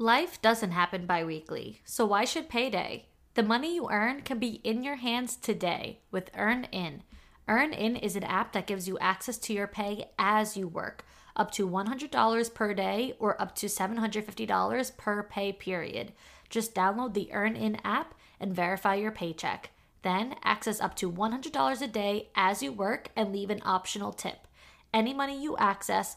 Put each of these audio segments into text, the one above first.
Life doesn't happen bi weekly, so why should payday? The money you earn can be in your hands today with EarnIn. Earn In is an app that gives you access to your pay as you work, up to $100 per day or up to $750 per pay period. Just download the EarnIn app and verify your paycheck. Then access up to $100 a day as you work and leave an optional tip. Any money you access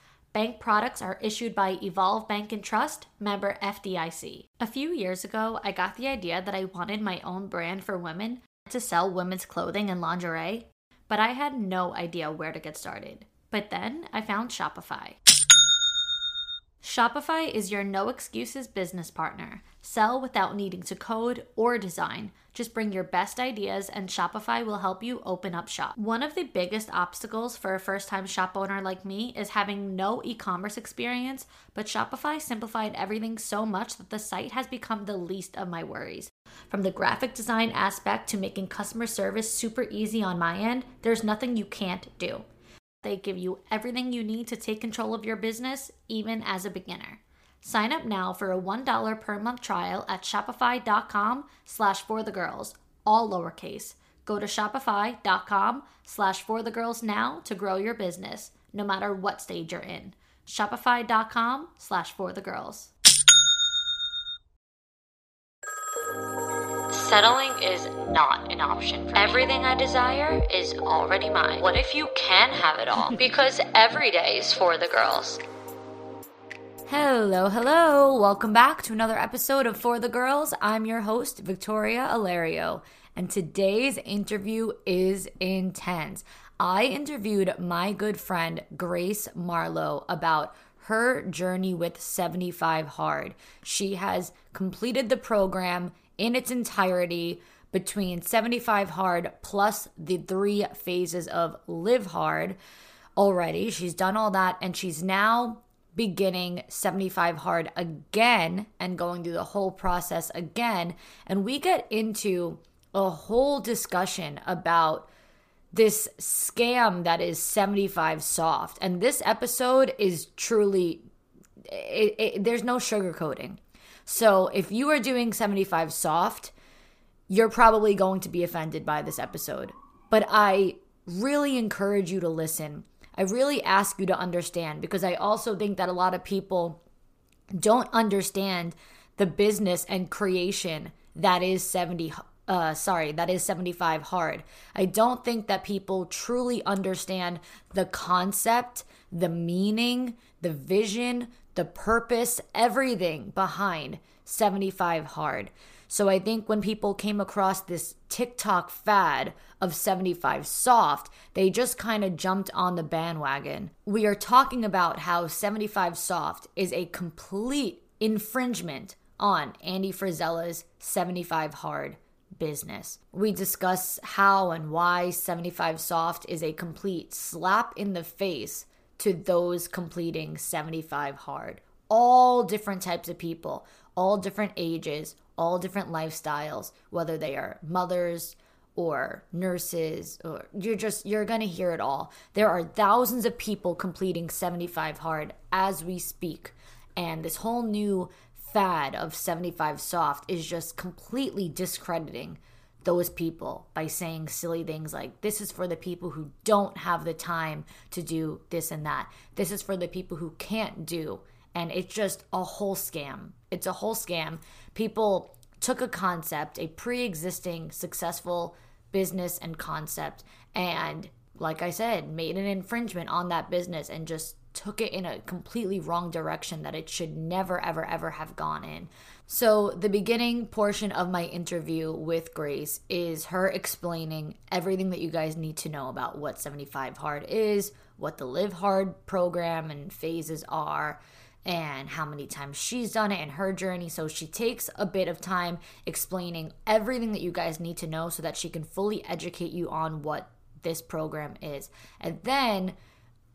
Bank products are issued by Evolve Bank and Trust, member FDIC. A few years ago, I got the idea that I wanted my own brand for women to sell women's clothing and lingerie, but I had no idea where to get started. But then I found Shopify. Shopify is your no excuses business partner. Sell without needing to code or design. Just bring your best ideas and Shopify will help you open up shop. One of the biggest obstacles for a first time shop owner like me is having no e commerce experience, but Shopify simplified everything so much that the site has become the least of my worries. From the graphic design aspect to making customer service super easy on my end, there's nothing you can't do. They give you everything you need to take control of your business, even as a beginner. Sign up now for a $1 per month trial at shopify.com slash for the girls, all lowercase. Go to shopify.com slash for the girls now to grow your business, no matter what stage you're in. Shopify.com slash for the girls. Settling is not an option. For Everything I desire is already mine. What if you can have it all? because every day is for the girls. Hello, hello. Welcome back to another episode of For the Girls. I'm your host, Victoria Alario, and today's interview is intense. I interviewed my good friend Grace Marlow about her journey with 75 Hard. She has completed the program in its entirety between 75 Hard plus the three phases of Live Hard already. She's done all that and she's now beginning 75 hard again and going through the whole process again. And we get into a whole discussion about this scam that is 75 soft. And this episode is truly, it, it, there's no sugarcoating. So if you are doing 75 soft, you're probably going to be offended by this episode. But I really encourage you to listen. I really ask you to understand because I also think that a lot of people don't understand the business and creation that is 70 uh sorry, that is 75 hard. I don't think that people truly understand the concept, the meaning, the vision, the purpose, everything behind 75 hard. So I think when people came across this TikTok fad of 75 soft, they just kind of jumped on the bandwagon. We are talking about how 75 soft is a complete infringement on Andy Frisella's 75 hard business. We discuss how and why 75 soft is a complete slap in the face to those completing 75 hard. All different types of people, all different ages, all different lifestyles, whether they are mothers or nurses or you're just you're going to hear it all. There are thousands of people completing 75 hard as we speak. And this whole new fad of 75 soft is just completely discrediting those people by saying silly things like this is for the people who don't have the time to do this and that. This is for the people who can't do and it's just a whole scam. It's a whole scam. People took a concept, a pre existing successful business and concept, and like I said, made an infringement on that business and just took it in a completely wrong direction that it should never, ever, ever have gone in. So, the beginning portion of my interview with Grace is her explaining everything that you guys need to know about what 75 Hard is, what the Live Hard program and phases are, and how many times she's done it in her journey. So, she takes a bit of time explaining everything that you guys need to know so that she can fully educate you on what this program is. And then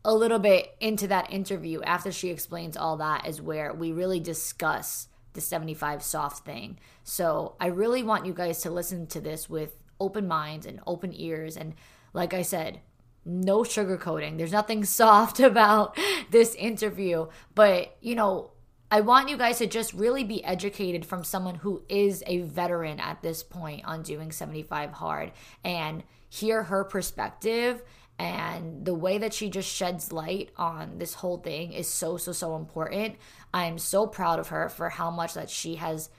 a little bit into that interview, after she explains all that, is where we really discuss the 75 soft thing. So I really want you guys to listen to this with open minds and open ears. And like I said, no sugarcoating. There's nothing soft about this interview. But, you know, I want you guys to just really be educated from someone who is a veteran at this point on doing 75 hard and hear her perspective and the way that she just sheds light on this whole thing is so so so important i'm so proud of her for how much that she has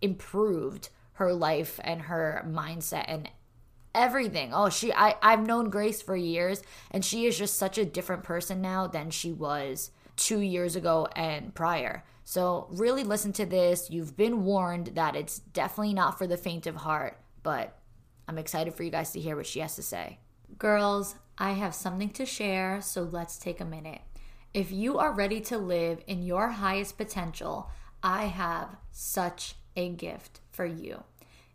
improved her life and her mindset and everything. Oh she I, i've known grace for years and she is just such a different person now than she was two years ago and prior. So really listen to this. You've been warned that it's definitely not for the faint of heart but i'm excited for you guys to hear what she has to say. Girls I have something to share, so let's take a minute. If you are ready to live in your highest potential, I have such a gift for you.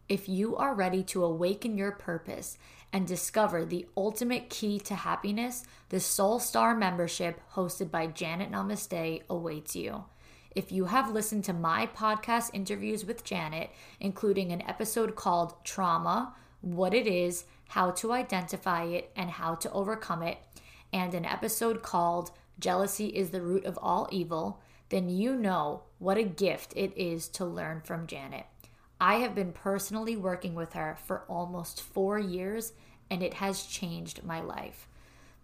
If you are ready to awaken your purpose and discover the ultimate key to happiness, the Soul Star membership hosted by Janet Namaste awaits you. If you have listened to my podcast interviews with Janet, including an episode called Trauma, What It Is, how to identify it, and how to overcome it, and an episode called Jealousy is the Root of All Evil, then you know what a gift it is to learn from Janet. I have been personally working with her for almost four years, and it has changed my life.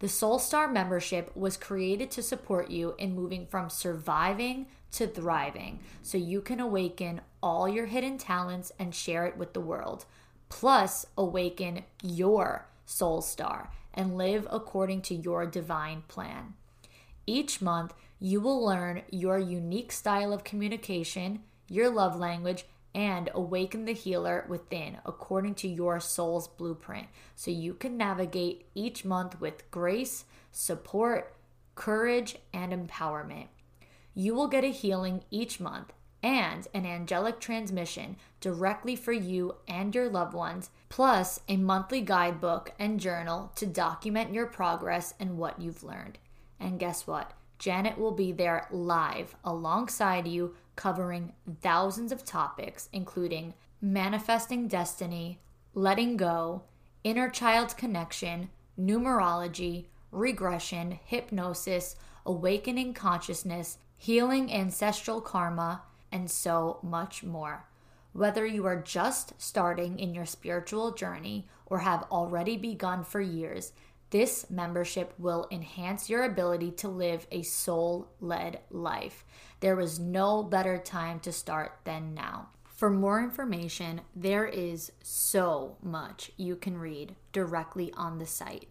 The Soul Star membership was created to support you in moving from surviving to thriving so you can awaken all your hidden talents and share it with the world plus awaken your soul star and live according to your divine plan. Each month, you will learn your unique style of communication, your love language, and awaken the healer within according to your soul's blueprint so you can navigate each month with grace, support, courage, and empowerment. You will get a healing each month and an angelic transmission directly for you and your loved ones, plus a monthly guidebook and journal to document your progress and what you've learned. And guess what? Janet will be there live alongside you, covering thousands of topics, including manifesting destiny, letting go, inner child connection, numerology, regression, hypnosis, awakening consciousness, healing ancestral karma and so much more. Whether you are just starting in your spiritual journey or have already begun for years, this membership will enhance your ability to live a soul led life. There is no better time to start than now. For more information, there is so much you can read directly on the site.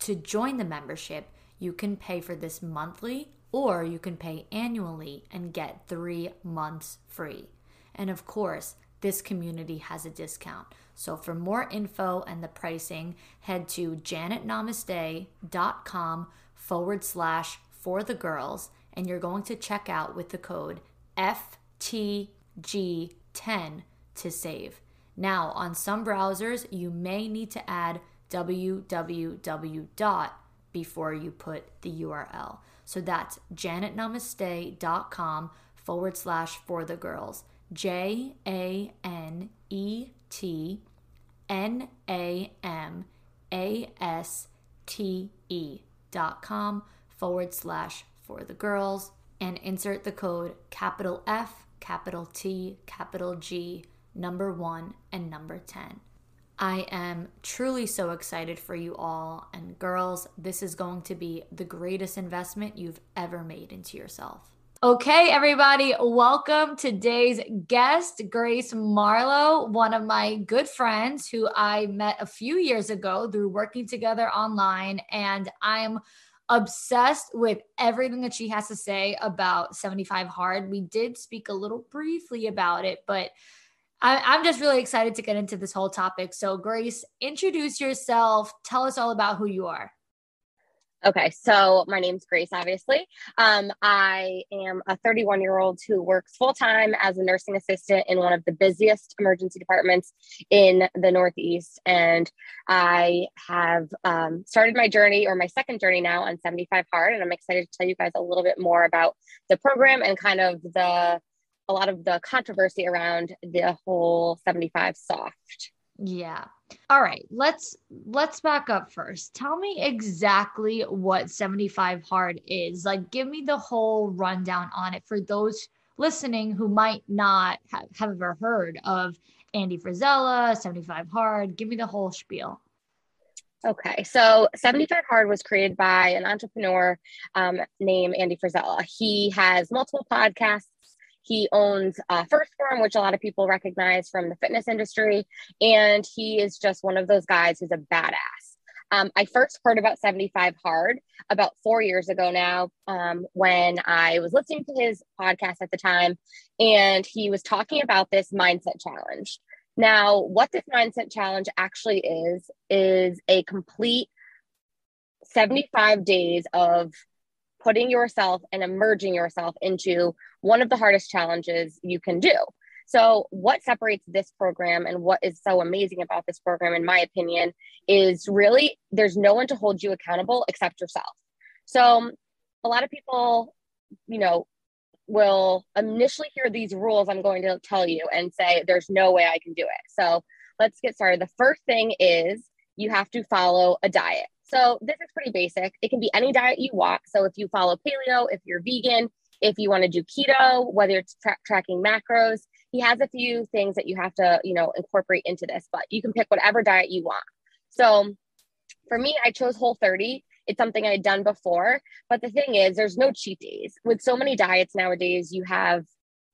To join the membership, you can pay for this monthly or you can pay annually and get three months free. And of course, this community has a discount. So for more info and the pricing, head to janetnamaste.com forward slash for the girls, and you're going to check out with the code FTG10 to save. Now, on some browsers, you may need to add www dot before you put the URL. So that's janetnamaste.com forward slash for the girls. J A N E T N A M A S T E dot com forward slash for the girls and insert the code capital F, capital T, capital G, number one, and number 10. I am truly so excited for you all. And girls, this is going to be the greatest investment you've ever made into yourself. Okay, everybody, welcome today's guest, Grace Marlow, one of my good friends who I met a few years ago through working together online. And I'm obsessed with everything that she has to say about 75 Hard. We did speak a little briefly about it, but I, am just really excited to get into this whole topic. So, Grace, introduce yourself. Tell us all about who you are. Okay, so my name's Grace, obviously. Um, I am a 31 year old who works full time as a nursing assistant in one of the busiest emergency departments in the Northeast. And I have um, started my journey or my second journey now on 75 Hard. And I'm excited to tell you guys a little bit more about the program and kind of the a lot of the controversy around the whole 75 soft. Yeah. All right, let's let's back up first. Tell me exactly what 75 hard is. Like give me the whole rundown on it for those listening who might not have, have ever heard of Andy Frisella, 75 hard. Give me the whole spiel. Okay, so 75 Hard was created by an entrepreneur um, named Andy Frisella. He has multiple podcasts he owns uh, 1st Form, which a lot of people recognize from the fitness industry. And he is just one of those guys who's a badass. Um, I first heard about 75 Hard about four years ago now um, when I was listening to his podcast at the time, and he was talking about this mindset challenge. Now, what this mindset challenge actually is, is a complete 75 days of putting yourself and emerging yourself into one of the hardest challenges you can do. So, what separates this program and what is so amazing about this program, in my opinion, is really there's no one to hold you accountable except yourself. So, um, a lot of people, you know, will initially hear these rules I'm going to tell you and say, there's no way I can do it. So, let's get started. The first thing is you have to follow a diet. So this is pretty basic. It can be any diet you want. So if you follow paleo, if you're vegan, if you want to do keto, whether it's tra- tracking macros, he has a few things that you have to, you know, incorporate into this, but you can pick whatever diet you want. So for me, I chose whole 30. It's something I'd done before, but the thing is there's no cheat days. With so many diets nowadays, you have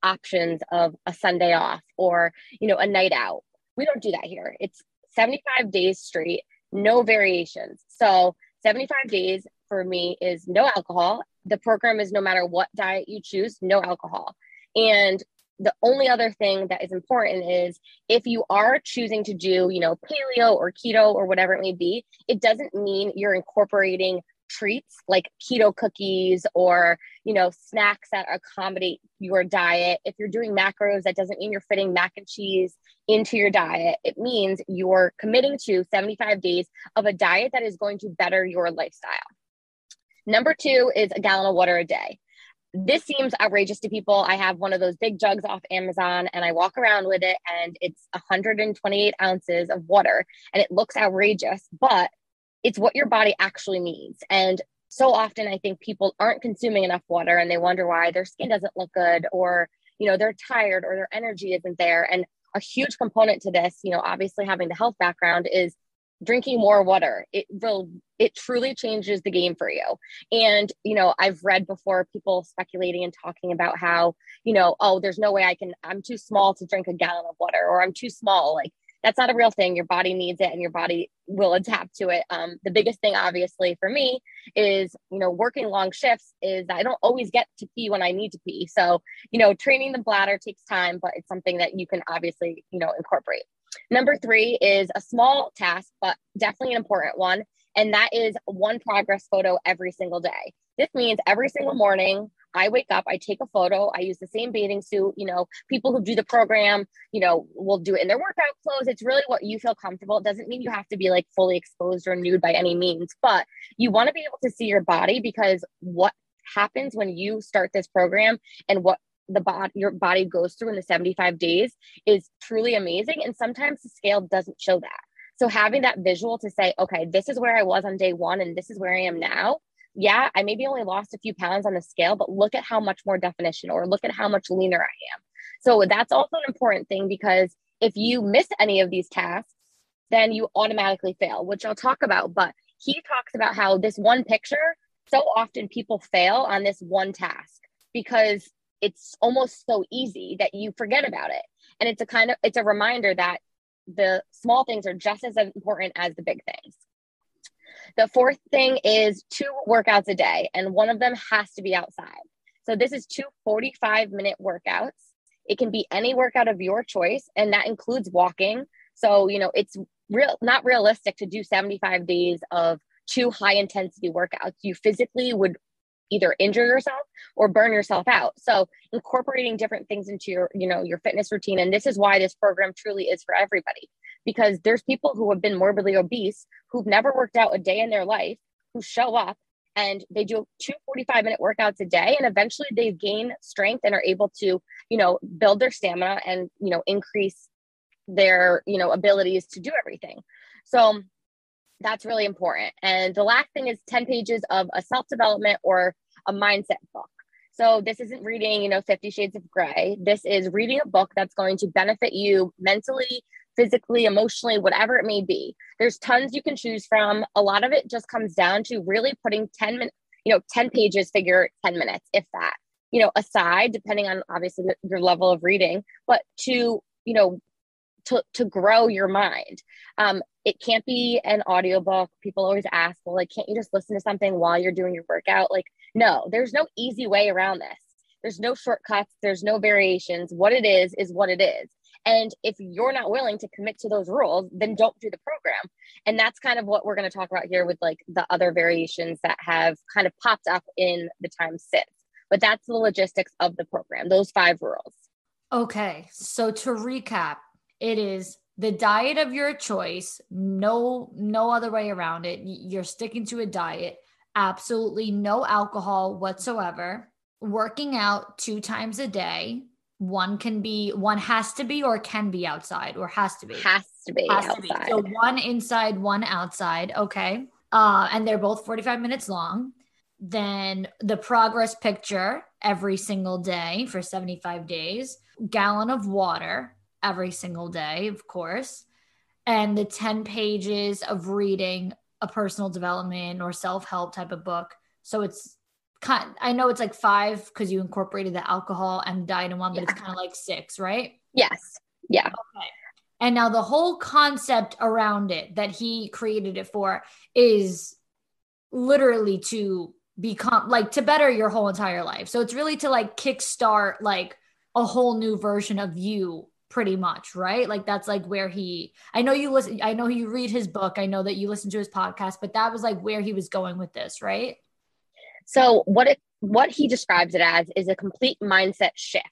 options of a Sunday off or, you know, a night out. We don't do that here. It's 75 days straight no variations. So 75 days for me is no alcohol. The program is no matter what diet you choose, no alcohol. And the only other thing that is important is if you are choosing to do, you know, paleo or keto or whatever it may be, it doesn't mean you're incorporating treats like keto cookies or you know snacks that accommodate your diet. If you're doing macros that doesn't mean you're fitting mac and cheese into your diet. It means you're committing to 75 days of a diet that is going to better your lifestyle. Number two is a gallon of water a day. This seems outrageous to people. I have one of those big jugs off Amazon and I walk around with it and it's 128 ounces of water and it looks outrageous, but it's what your body actually needs. And so often I think people aren't consuming enough water and they wonder why their skin doesn't look good or, you know, they're tired or their energy isn't there. And a huge component to this, you know, obviously having the health background is drinking more water. It will, it truly changes the game for you. And, you know, I've read before people speculating and talking about how, you know, oh, there's no way I can, I'm too small to drink a gallon of water or I'm too small. Like, that's not a real thing. Your body needs it and your body will adapt to it. Um, the biggest thing, obviously, for me is, you know, working long shifts is I don't always get to pee when I need to pee. So, you know, training the bladder takes time, but it's something that you can obviously, you know, incorporate. Number three is a small task, but definitely an important one. And that is one progress photo every single day. This means every single morning I wake up, I take a photo, I use the same bathing suit. You know, people who do the program, you know, will do it in their workout clothes. It's really what you feel comfortable. It doesn't mean you have to be like fully exposed or nude by any means, but you want to be able to see your body because what happens when you start this program and what the body your body goes through in the 75 days is truly amazing and sometimes the scale doesn't show that so having that visual to say okay this is where i was on day 1 and this is where i am now yeah, I maybe only lost a few pounds on the scale, but look at how much more definition or look at how much leaner I am. So that's also an important thing because if you miss any of these tasks, then you automatically fail, which I'll talk about. But he talks about how this one picture, so often people fail on this one task because it's almost so easy that you forget about it. And it's a kind of it's a reminder that the small things are just as important as the big things. The fourth thing is two workouts a day, and one of them has to be outside. So this is two 45 minute workouts. It can be any workout of your choice, and that includes walking. So, you know, it's real not realistic to do 75 days of two high intensity workouts. You physically would either injure yourself or burn yourself out. So incorporating different things into your, you know, your fitness routine. And this is why this program truly is for everybody. Because there's people who have been morbidly obese who've never worked out a day in their life who show up and they do two 45 minute workouts a day and eventually they gain strength and are able to you know build their stamina and you know increase their you know abilities to do everything so that's really important. And the last thing is 10 pages of a self development or a mindset book. So this isn't reading, you know, 50 shades of gray. This is reading a book that's going to benefit you mentally, physically, emotionally, whatever it may be. There's tons you can choose from. A lot of it just comes down to really putting 10 minutes, you know, 10 pages, figure 10 minutes, if that, you know, aside, depending on obviously your level of reading, but to, you know, to, to grow your mind. Um, it can't be an audiobook. People always ask, well, like, can't you just listen to something while you're doing your workout? Like, no, there's no easy way around this. There's no shortcuts, there's no variations. What it is, is what it is. And if you're not willing to commit to those rules, then don't do the program. And that's kind of what we're going to talk about here with like the other variations that have kind of popped up in the time since. But that's the logistics of the program, those five rules. Okay. So to recap, it is the diet of your choice, no no other way around it. You're sticking to a diet, absolutely no alcohol whatsoever. Working out two times a day. One can be, one has to be, or can be outside, or has to be. Has to be has outside. To be. So one inside, one outside. Okay. Uh, and they're both 45 minutes long. Then the progress picture every single day for 75 days, gallon of water, every single day, of course, and the 10 pages of reading a personal development or self help type of book. So it's I know it's like five because you incorporated the alcohol and diet in one, but yeah. it's kind of like six, right? Yes. Yeah. Okay. And now the whole concept around it that he created it for is literally to become like to better your whole entire life. So it's really to like kickstart like a whole new version of you pretty much, right? Like that's like where he I know you listen I know you read his book, I know that you listen to his podcast, but that was like where he was going with this, right? So what it what he describes it as is a complete mindset shift.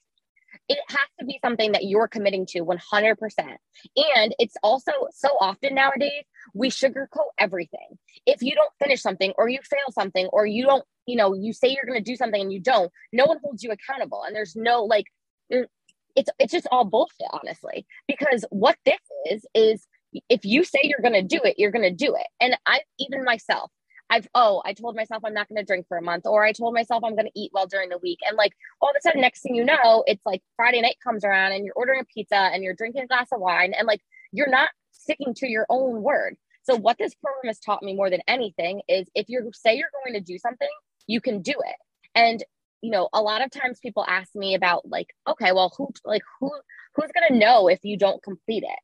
It has to be something that you're committing to 100%. And it's also so often nowadays we sugarcoat everything. If you don't finish something or you fail something or you don't, you know, you say you're going to do something and you don't, no one holds you accountable. And there's no like mm, it's it's just all bullshit honestly because what this is is if you say you're going to do it you're going to do it and i even myself i've oh i told myself i'm not going to drink for a month or i told myself i'm going to eat well during the week. And like all of a sudden next thing you know it's like friday night comes around and you're ordering a pizza and you're drinking a glass of wine and like you're not sticking to your own word. So what this program has taught me more than anything is if you say you're going to do something you can do it. And you know a lot of times people ask me about like okay well who like who who's going to know if you don't complete it?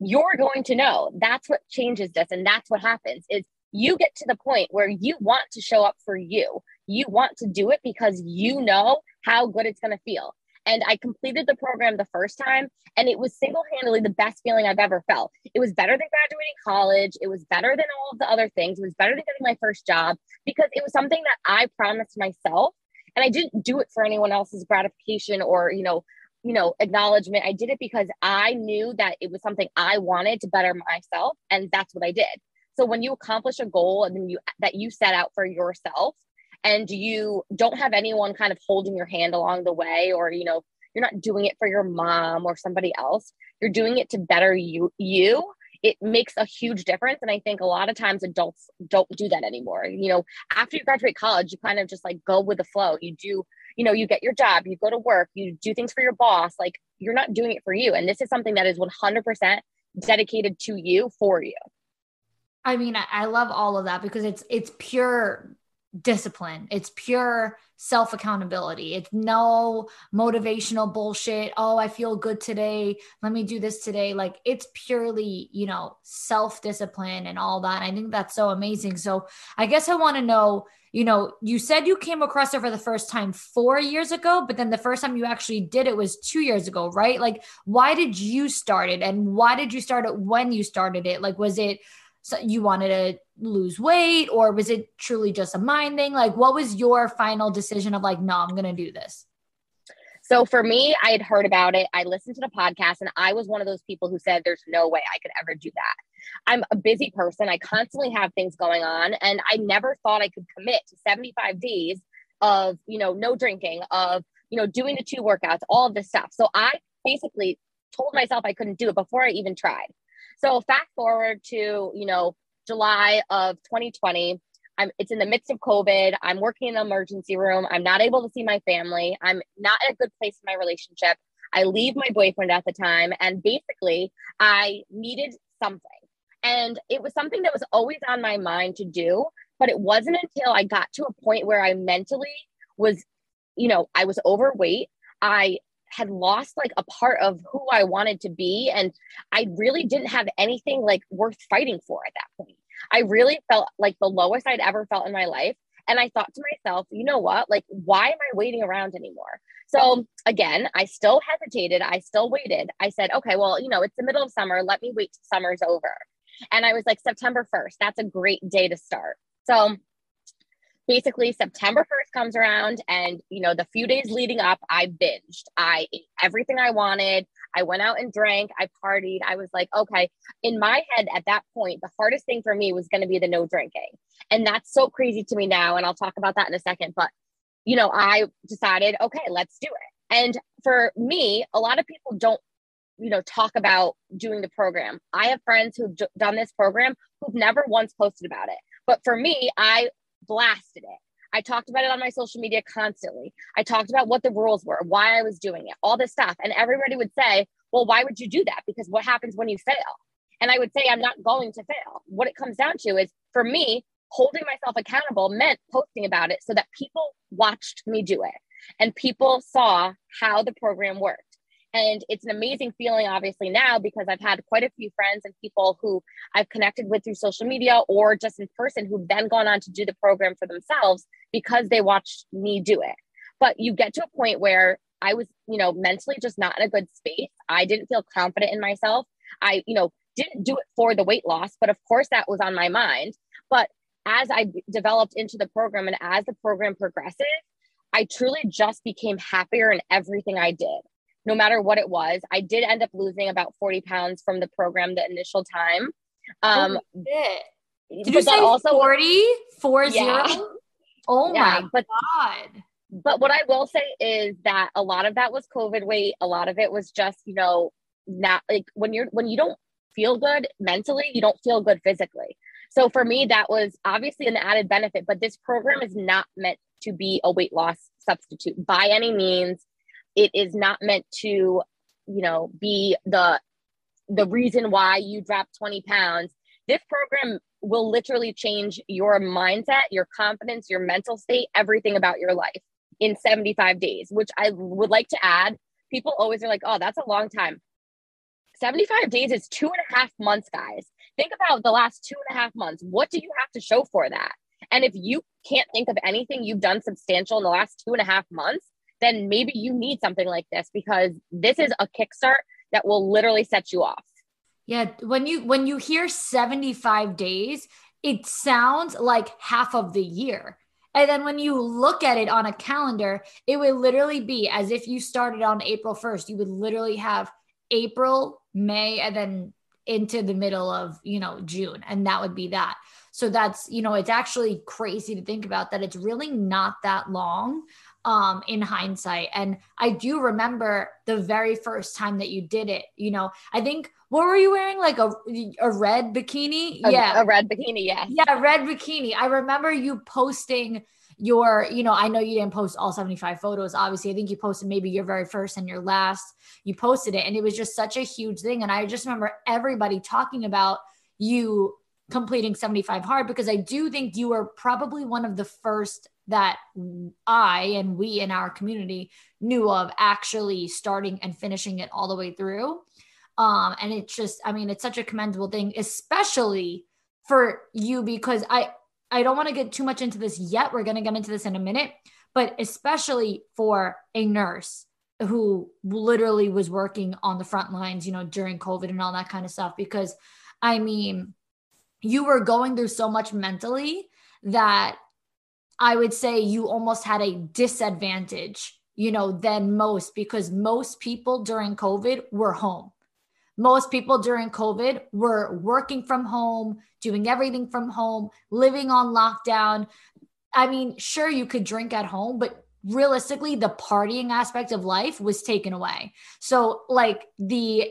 You're going to know. That's what changes this and that's what happens is you get to the point where you want to show up for you you want to do it because you know how good it's going to feel and I completed the program the first time, and it was single handedly the best feeling I've ever felt. It was better than graduating college. It was better than all of the other things. It was better than getting my first job because it was something that I promised myself and i didn't do it for anyone else's gratification or you know you know acknowledgement i did it because i knew that it was something i wanted to better myself and that's what i did so when you accomplish a goal and you that you set out for yourself and you don't have anyone kind of holding your hand along the way or you know you're not doing it for your mom or somebody else you're doing it to better you you it makes a huge difference. And I think a lot of times adults don't do that anymore. You know, after you graduate college, you kind of just like go with the flow. You do, you know, you get your job, you go to work, you do things for your boss. Like you're not doing it for you. And this is something that is 100% dedicated to you for you. I mean, I love all of that because it's it's pure discipline. It's pure self accountability. It's no motivational bullshit. Oh, I feel good today. Let me do this today. Like it's purely, you know, self discipline and all that. I think that's so amazing. So I guess I want to know, you know, you said you came across it for the first time four years ago, but then the first time you actually did it was two years ago, right? Like, why did you start it and why did you start it when you started it? Like, was it so you wanted to lose weight or was it truly just a mind thing? Like what was your final decision of like no i'm gonna do this? So for me i had heard about it. I listened to the podcast and i was one of those people who said there's no way i could ever do that. I'm a busy person. I constantly have things going on and i never thought i could commit to 75 days of you know no drinking of you know doing the two workouts all of this stuff. So i basically told myself i couldn't do it before i even tried so fast forward to, you know, July of 2020. I'm, it's in the midst of COVID. I'm working in the emergency room. I'm not able to see my family. I'm not in a good place in my relationship. I leave my boyfriend at the time. And basically, I needed something. And it was something that was always on my mind to do. But it wasn't until I got to a point where I mentally was, you know, I was overweight. I had lost like a part of who I wanted to be. And I really didn't have anything like worth fighting for at that point. I really felt like the lowest I'd ever felt in my life. And I thought to myself, you know what? Like, why am I waiting around anymore? So again, I still hesitated. I still waited. I said, okay, well, you know, it's the middle of summer. Let me wait till summer's over. And I was like, September 1st, that's a great day to start. So basically September 1st comes around and you know the few days leading up I binged. I ate everything I wanted. I went out and drank, I partied. I was like, okay, in my head at that point, the hardest thing for me was going to be the no drinking. And that's so crazy to me now and I'll talk about that in a second, but you know, I decided, okay, let's do it. And for me, a lot of people don't you know talk about doing the program. I have friends who've done this program who've never once posted about it. But for me, I blasted it. I talked about it on my social media constantly. I talked about what the rules were, why I was doing it, all this stuff. And everybody would say, well, why would you do that? Because what happens when you fail? And I would say, I'm not going to fail. What it comes down to is for me, holding myself accountable meant posting about it so that people watched me do it and people saw how the program worked. And it's an amazing feeling, obviously, now because I've had quite a few friends and people who I've connected with through social media or just in person who've then gone on to do the program for themselves because they watched me do it. But you get to a point where I was, you know, mentally just not in a good space. I didn't feel confident in myself. I, you know, didn't do it for the weight loss, but of course that was on my mind. But as I developed into the program and as the program progresses, I truly just became happier in everything I did no matter what it was. I did end up losing about 40 pounds from the program the initial time. Um, did you say also 40? Four yeah. zero? Oh yeah, my but, God. But what I will say is that a lot of that was COVID weight. A lot of it was just, you know, not like when you're, when you don't feel good mentally, you don't feel good physically. So for me, that was obviously an added benefit, but this program is not meant to be a weight loss substitute by any means it is not meant to you know be the the reason why you drop 20 pounds. This program will literally change your mindset your confidence your mental state everything about your life in 75 days which i would like to add people always are like oh that's a long time. 75 days is two and a half months guys. Think about the last two and a half months. What do you have to show for that? And if you can't think of anything you've done substantial in the last two and a half months then maybe you need something like this because this is a kickstart that will literally set you off. Yeah, when you when you hear 75 days, it sounds like half of the year. And then when you look at it on a calendar, it would literally be as if you started on April 1st. You would literally have April, May, and then into the middle of, you know, June. And that would be that. So that's, you know, it's actually crazy to think about that it's really not that long um in hindsight. And i do remember the very first time that you did it you know? I think what were you wearing? Like a a red bikini? A, yeah. a red bikini yeah yeah red bikini. I remember you posting your you know i know you didn't post all 75 photos obviously. I think you posted maybe your very first and your last. You posted it and it was just such a huge thing. And i just remember everybody talking about you completing 75 hard because I do think you were probably one of the first that I and we in our community knew of actually starting and finishing it all the way through. Um, and it's just, I mean, it's such a commendable thing, especially for you because I I don't want to get too much into this yet. We're going to get into this in a minute, but especially for a nurse who literally was working on the front lines, you know, during COVID and all that kind of stuff. Because I mean, you were going through so much mentally that I would say you almost had a disadvantage, you know, than most because most people during COVID were home. Most people during COVID were working from home, doing everything from home, living on lockdown. I mean, sure, you could drink at home, but realistically, the partying aspect of life was taken away. So, like, the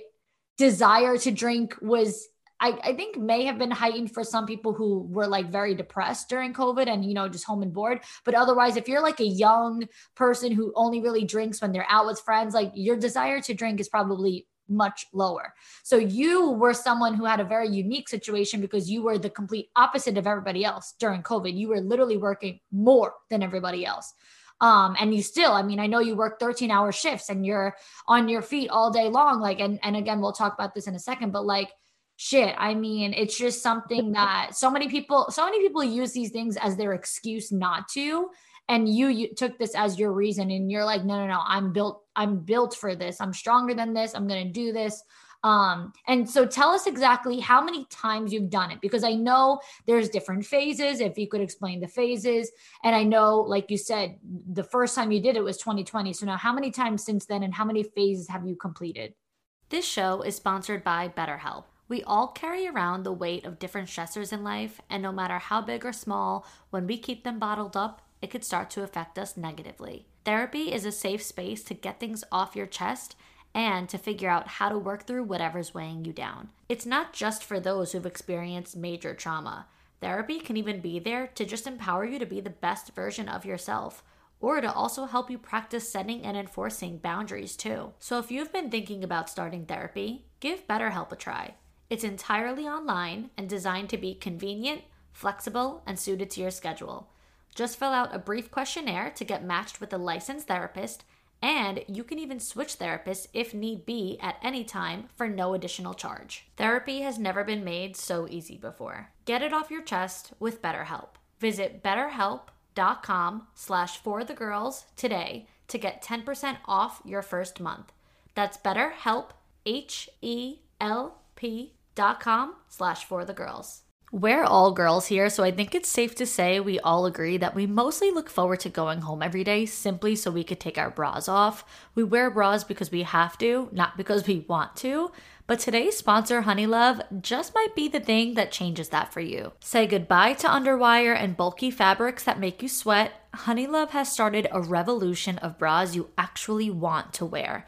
desire to drink was I, I, think may have been heightened for some people who were like very depressed during COVID and you know just home and bored. But otherwise, if you're like a young person who only really drinks when they're out with friends, like your desire to drink is probably much lower. So you were someone who had a very unique situation because you were the complete opposite of everybody else during COVID. You were literally working more than everybody else. Um, and you still, I mean, I know you work 13 hour shifts and you're on your feet all day long. Like, and, and again, we'll talk about this in a second, but like, shit, I mean, it's just something that so many people, so many people use these things as their excuse not to. And you, you took this as your reason and you're like no no no i'm built i'm built for this. I'm stronger than this. I'm to do this. Um and so tell us exactly how many times you've done it because i know there's different phases if you could explain the phases. And i know like you said the first time you did it was 2020 so now how many times since then and how many phases have you completed? This show is sponsored by betterhelp we all carry around the weight of different stressors in life, and no matter how big or small, when we keep them bottled up, it could start to affect us negatively. Therapy is a safe space to get things off your chest and to figure out how to work through whatever's weighing you down. It's not just for those who've experienced major trauma. Therapy can even be there to just empower you to be the best version of yourself or to also help you practice setting and enforcing boundaries too. So if you've been thinking about starting therapy, give BetterHelp a try. It's entirely online and designed to be convenient, flexible, and suited to your schedule. Just fill out a brief questionnaire to get matched with a licensed therapist, and you can even switch therapists if need be at any time for no additional charge. Therapy has never been made so easy before. Get it off your chest with BetterHelp. Visit betterhelp.com slash for the girls today to get 10% off your first month. That's betterhelp, H-E-L-P com slash for the girls. We're all girls here, so I think it's safe to say we all agree that we mostly look forward to going home every day simply so we could take our bras off. We wear bras because we have to, not because we want to. But today's sponsor, Honeylove, just might be the thing that changes that for you. Say goodbye to underwire and bulky fabrics that make you sweat. Honeylove has started a revolution of bras you actually want to wear.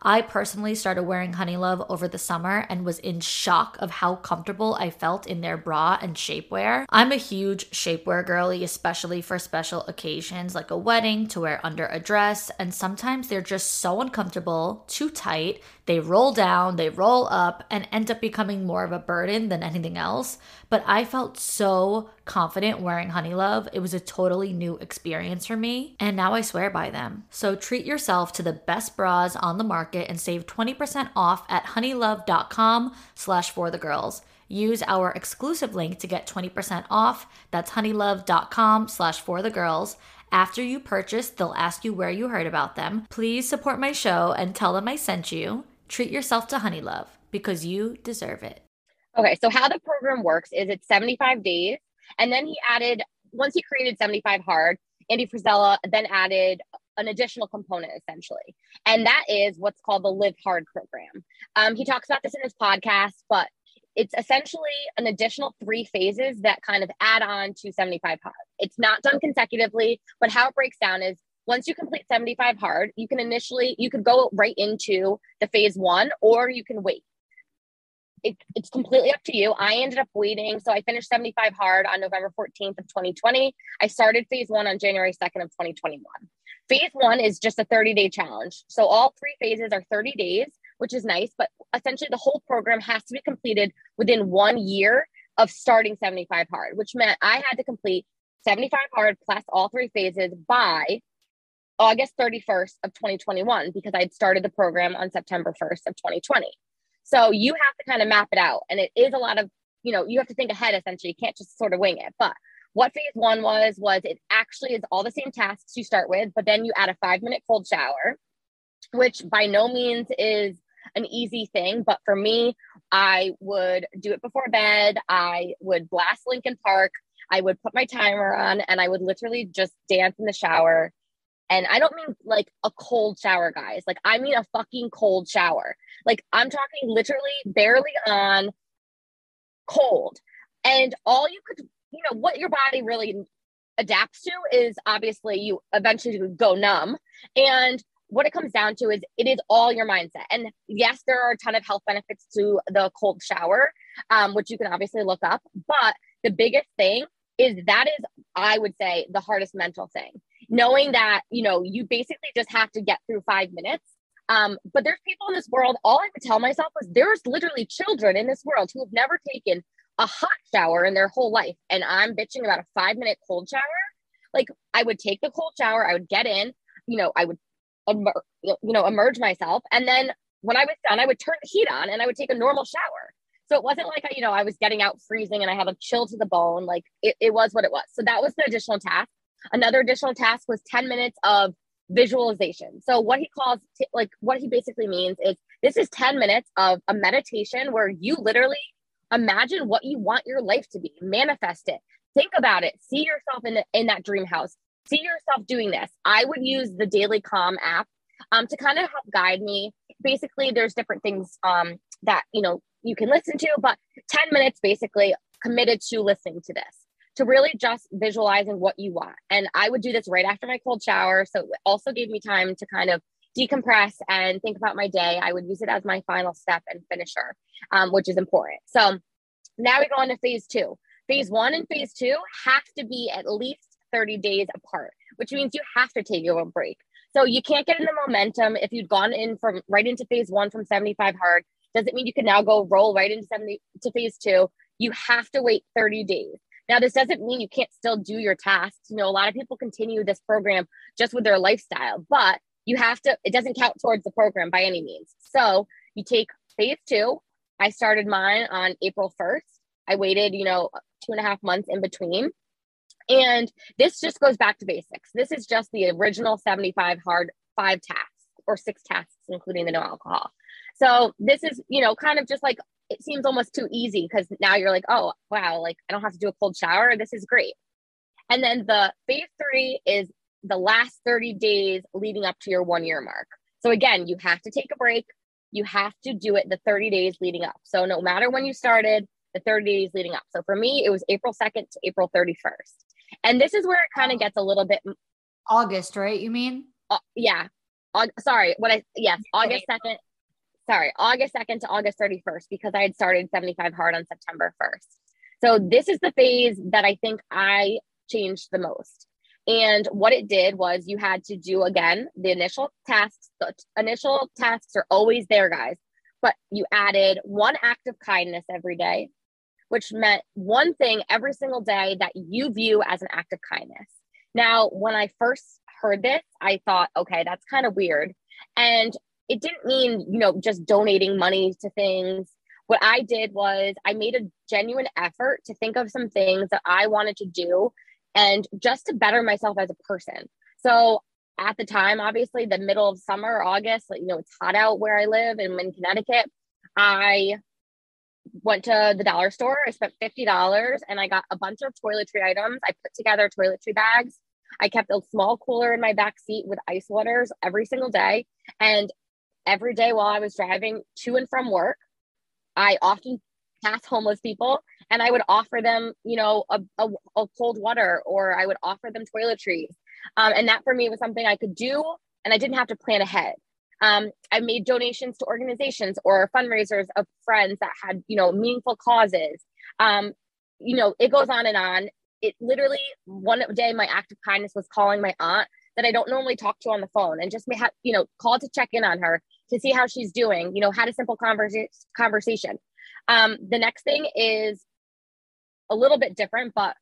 I personally started wearing Honeylove over the summer and was in shock of how comfortable I felt in their bra and shapewear. I'm a huge shapewear girly, especially for special occasions like a wedding to wear under a dress, and sometimes they're just so uncomfortable, too tight, they roll down, they roll up, and end up becoming more of a burden than anything else. But I felt so confident wearing Honeylove. It was a totally new experience for me, and now I swear by them. So treat yourself to the best bras on the market and save 20% off at honeylove.com slash for the girls. Use our exclusive link to get 20% off. That's honeylove.com slash for the girls. After you purchase, they'll ask you where you heard about them. Please support my show and tell them I sent you. Treat yourself to Honeylove because you deserve it. Okay, so how the program works is it's 75 days. And then he added, once he created 75 Hard, Andy Frisella then added an additional component essentially. And that is what's called the Live Hard program. Um, he talks about this in his podcast, but it's essentially an additional three phases that kind of add on to 75 hard. It's not done consecutively, but how it breaks down is once you complete 75 hard, you can initially, you could go right into the phase one or you can wait. It, it's completely up to you. I ended up waiting. So I finished 75 hard on November 14th of 2020. I started phase one on January 2nd of 2021. Phase one is just a 30 day challenge. So all three phases are 30 days, which is nice, but essentially the whole program has to be completed within one year of starting 75 hard, which meant I had to complete 75 hard plus all three phases by August 31st of 2021 because I'd started the program on September 1st of 2020. So you have to kind of map it out. And it is a lot of, you know, you have to think ahead essentially. You can't just sort of wing it. But what phase one was, was it actually is all the same tasks you start with, but then you add a five minute cold shower, which by no means is an easy thing. But for me, I would do it before bed. I would blast Linkin Park. I would put my timer on and I would literally just dance in the shower and I don't mean like a cold shower, guys. Like, I mean a fucking cold shower. Like, I'm talking literally barely on cold. And all you could, you know, what your body really adapts to is obviously you eventually go numb. And what it comes down to is it is all your mindset. And yes, there are a ton of health benefits to the cold shower, um, which you can obviously look up. But the biggest thing is that is, I would say, the hardest mental thing knowing that you know you basically just have to get through five minutes. Um, but there's people in this world all i would tell myself was there's literally children in this world who have never taken a hot shower in their whole life. And i'm bitching about a five minute cold shower. Like i would take the cold shower i would get in you know i would emer- you know emerge myself. And then when i was done i would turn the heat on and i would take a normal shower. So it wasn't like I, you know i was getting out freezing and i had a chill to the bone. Like it, it was what it was. So that was the additional task Another additional task was 10 minutes of visualization. So what he calls t- like what he basically means is this is 10 minutes of a meditation where you literally imagine what you want your life to be, manifest it, think about it, see yourself in the, in that dream house, see yourself doing this. I would use the Daily Calm app um, to kind of help guide me. Basically, there's different things um, that you know you can listen to, but 10 minutes basically committed to listening to this to really just visualizing what you want. And I would do this right after my cold shower. So it also gave me time to kind of decompress and think about my day. I would use it as my final step and finisher, um, which is important. So now we go on to phase two. Phase one and phase two have to be at least 30 days apart, which means you have to take your own break. So you can't get in the momentum if you'd gone in from right into phase one from 75 hard. Doesn't mean you can now go roll right into 70 to phase two. You have to wait 30 days. Now, this doesn't mean you can't still do your tasks. You know, a lot of people continue this program just with their lifestyle, but you have to, it doesn't count towards the program by any means. So you take phase two. I started mine on April 1st. I waited, you know, two and a half months in between. And this just goes back to basics. This is just the original 75 hard five tasks or six tasks, including the no alcohol. So this is, you know, kind of just like it seems almost too easy because now you're like, oh, wow, like I don't have to do a cold shower. This is great. And then the phase three is the last 30 days leading up to your one year mark. So again, you have to take a break. You have to do it the 30 days leading up. So no matter when you started, the 30 days leading up. So for me, it was April 2nd to April 31st. And this is where it kind of gets a little bit August, right? You mean? Uh, yeah. Uh, sorry, what I yes, August 2nd sorry, August 2nd to August 31st because I had started 75 hard on September 1st. So this is the phase that I think I changed the most. And what it did was you had to do again the initial tasks. The initial tasks are always there, guys, but you added one act of kindness every day, which meant one thing every single day that you view as an act of kindness. Now, when I first heard this, I thought, okay, that's kind of weird. And it didn't mean, you know, just donating money to things. What I did was I made a genuine effort to think of some things that I wanted to do and just to better myself as a person. So at the time, obviously, the middle of summer, August, you know, it's hot out where I live and in Connecticut. I went to the dollar store. I spent $50 and I got a bunch of toiletry items. I put together toiletry bags. I kept a small cooler in my back seat with ice waters every single day. And every day while I was driving to and from work. I often pass homeless people and I would offer them, you know, a, a, a cold water or I would offer them toiletries. Um, and that for me was something I could do and I didn't have to plan ahead. Um, I made donations to organizations or fundraisers of friends that had, you know, meaningful causes. Um, you know, it goes on and on. It literally one day my act of kindness was calling my aunt that I don't normally talk to on the phone and just may have, you know, call to check in on her to see how she's doing, you know, had a simple conversa- conversation. Um, the next thing is a little bit different, but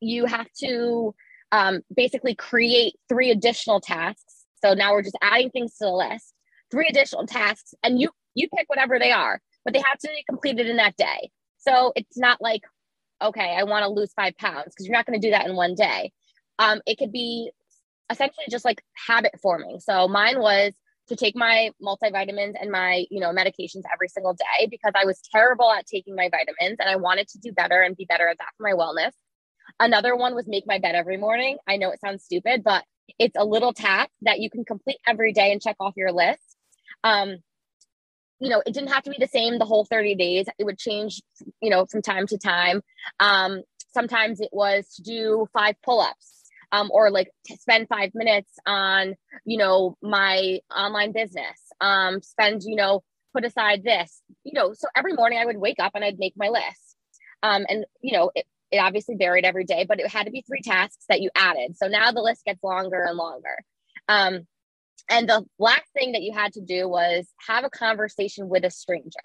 you have to um, basically create three additional tasks. So now we're just adding things to the list, three additional tasks, and you you pick whatever they are, but they have to be completed in that day. So it's not like, okay, I want to lose five pounds because you're not going to do that in one day. Um, it could be essentially just like habit forming. So mine was to take my multivitamins and my, you know, medications every single day because I was terrible at taking my vitamins and I wanted to do better and be better at that for my wellness. Another one was make my bed every morning. I know it sounds stupid, but it's a little task that you can complete every day and check off your list. Um, you know, it didn't have to be the same the whole 30 days. It would change, you know, from time to time. Um, sometimes it was to do five pull-ups um, or like spend five minutes on, you know, my online business, um, spend, you know, put aside this, you know, so every morning I would wake up and I'd make my list. Um, and, you know, it, it obviously varied every day, but it had to be three tasks that you added. So now the list gets longer and longer. Um, and the last thing that you had to do was have a conversation with a stranger.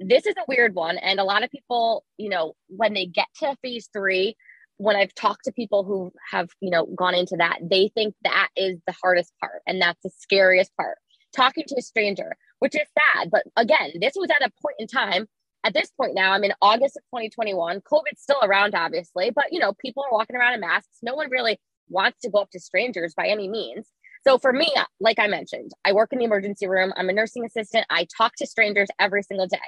This is a weird one. And a lot of people, you know, when they get to phase three, when I've talked to people who have, you know, gone into that, they think that is the hardest part and that's the scariest part. Talking to a stranger, which is sad. But again, this was at a point in time. At this point now, I'm in August of 2021. COVID's still around, obviously, but you know, people are walking around in masks. No one really wants to go up to strangers by any means. So for me, like I mentioned, I work in the emergency room. I'm a nursing assistant. I talk to strangers every single day.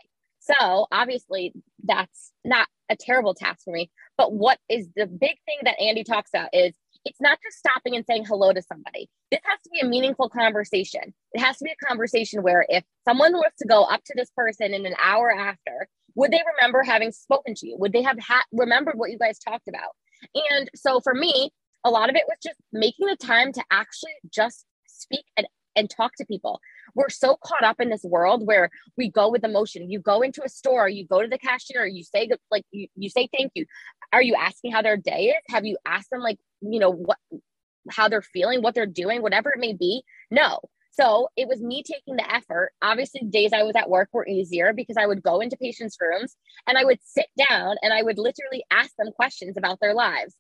So obviously, that's not a terrible task for me. But what is the big thing that Andy talks about is it's not just stopping and saying hello to somebody. This has to be a meaningful conversation. It has to be a conversation where if someone was to go up to this person in an hour after, would they remember having spoken to you? Would they have ha- remembered what you guys talked about? And so for me, a lot of it was just making the time to actually just speak and, and talk to people we're so caught up in this world where we go with emotion. You go into a store, you go to the cashier, you say like you, you say thank you. Are you asking how their day is? Have you asked them like, you know, what how they're feeling, what they're doing, whatever it may be? No. So it was me taking the effort. Obviously, days I was at work were easier because I would go into patients' rooms and I would sit down and I would literally ask them questions about their lives.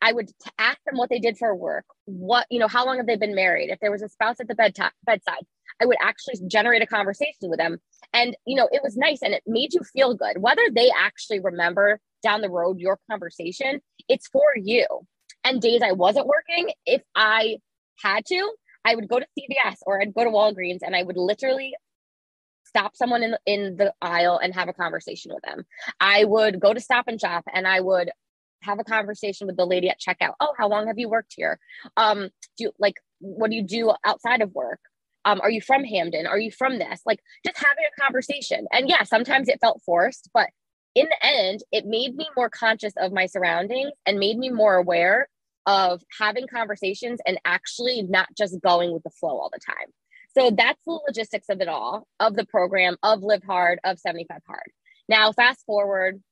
I would ask them what they did for work, what, you know, how long have they been married? If there was a spouse at the bed bedside, I would actually generate a conversation with them. And, you know, it was nice and it made you feel good. Whether they actually remember down the road your conversation, it's for you. And days I wasn't working, if I had to, I would go to CVS or I'd go to Walgreens and I would literally stop someone in the, in the aisle and have a conversation with them. I would go to Stop and Shop and I would have a conversation with the lady at checkout. Oh, how long have you worked here? Um, do you like what do you do outside of work? Um, are you from Hamden? Are you from this? Like just having a conversation. And yeah, sometimes it felt forced, but in the end, it made me more conscious of my surroundings and made me more aware of having conversations and actually not just going with the flow all the time. So that's the logistics of it all, of the program, of Live Hard, of 75 Hard. Now, fast forward,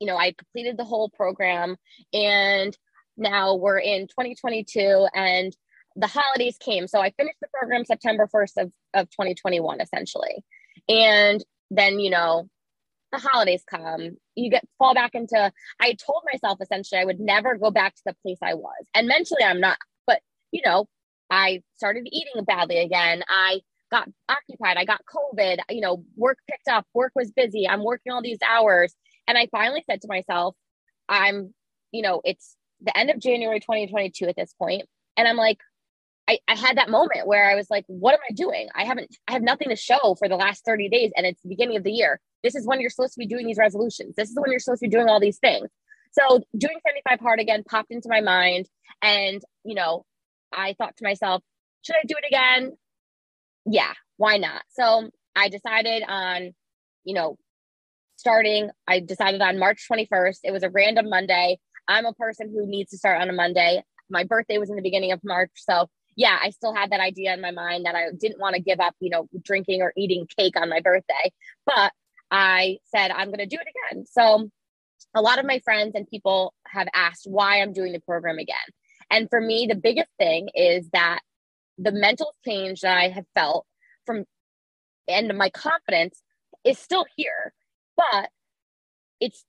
you know, I completed the whole program and now we're in 2022 and the holidays came. So I finished the program September 1st of, of 2021, essentially. And then, you know, the holidays come, you get fall back into I told myself essentially I would never go back to the place I was. And mentally I'm not, but you know, I started eating badly again. I got occupied. I got COVID. You know, work picked up, work was busy. I'm working all these hours. And I finally said to myself, I'm, you know, it's the end of January 2022 at this point, And I'm like, I, I had that moment where I was like, what am I doing? I haven't, I have nothing to show for the last 30 days and it's the beginning of the year. This is when you're supposed to be doing these resolutions. This is when you're supposed to be doing all these things. So doing 75 hard again popped into my mind. And, you know, I thought to myself, should I do it again? Yeah, why not? So I decided on, you know, starting. I decided on March 21st. It was a random Monday. I'm a person who needs to start on a Monday. My birthday was in the beginning of March. So, yeah, I still had that idea in my mind that I didn't want to give up, you know, drinking or eating cake on my birthday. But I said, I'm going to do it again. So, a lot of my friends and people have asked why I'm doing the program again. And for me, the biggest thing is that the mental change that I have felt from and my confidence is still here, but it's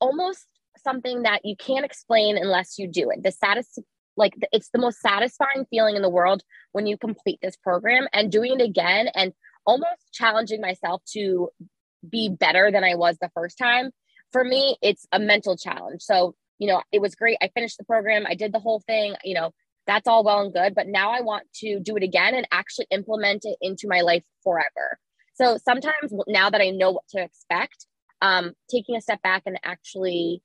almost something that you can't explain unless you do it. The satis like it's the most satisfying feeling in the world when you complete this program and doing it again and almost challenging myself to be better than I was the first time. For me, it's a mental challenge. So, you know, it was great. I finished the program, I did the whole thing, you know, that's all well and good. But now I want to do it again and actually implement it into my life forever. So sometimes now that I know what to expect, um, taking a step back and actually,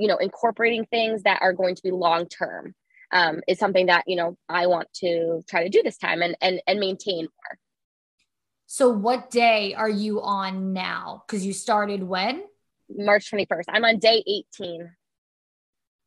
you know, incorporating things that are going to be long term um, is something that you know I want to try to do this time and and and maintain more. So, what day are you on now? Because you started when? March 21st. I'm on day 18.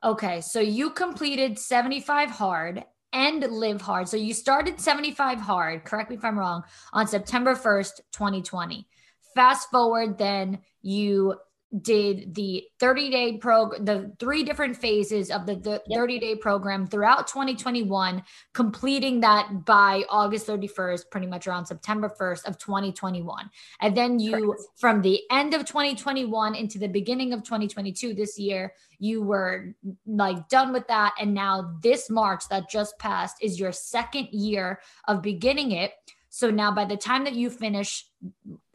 Okay, so you completed 75 hard and live hard. So you started 75 hard, correct me if I'm wrong, on September 1st, 2020. Fast forward, then you did the 30 day program, the three different phases of the, 30 day program throughout 2021, completing that by August 31st, pretty much around September 1st of 2021. And then you, Correct. from the end of 2021 into the beginning of 2022, this year, you were like done with that. And now this March that just passed is your second year of beginning it. So now by the time that you finish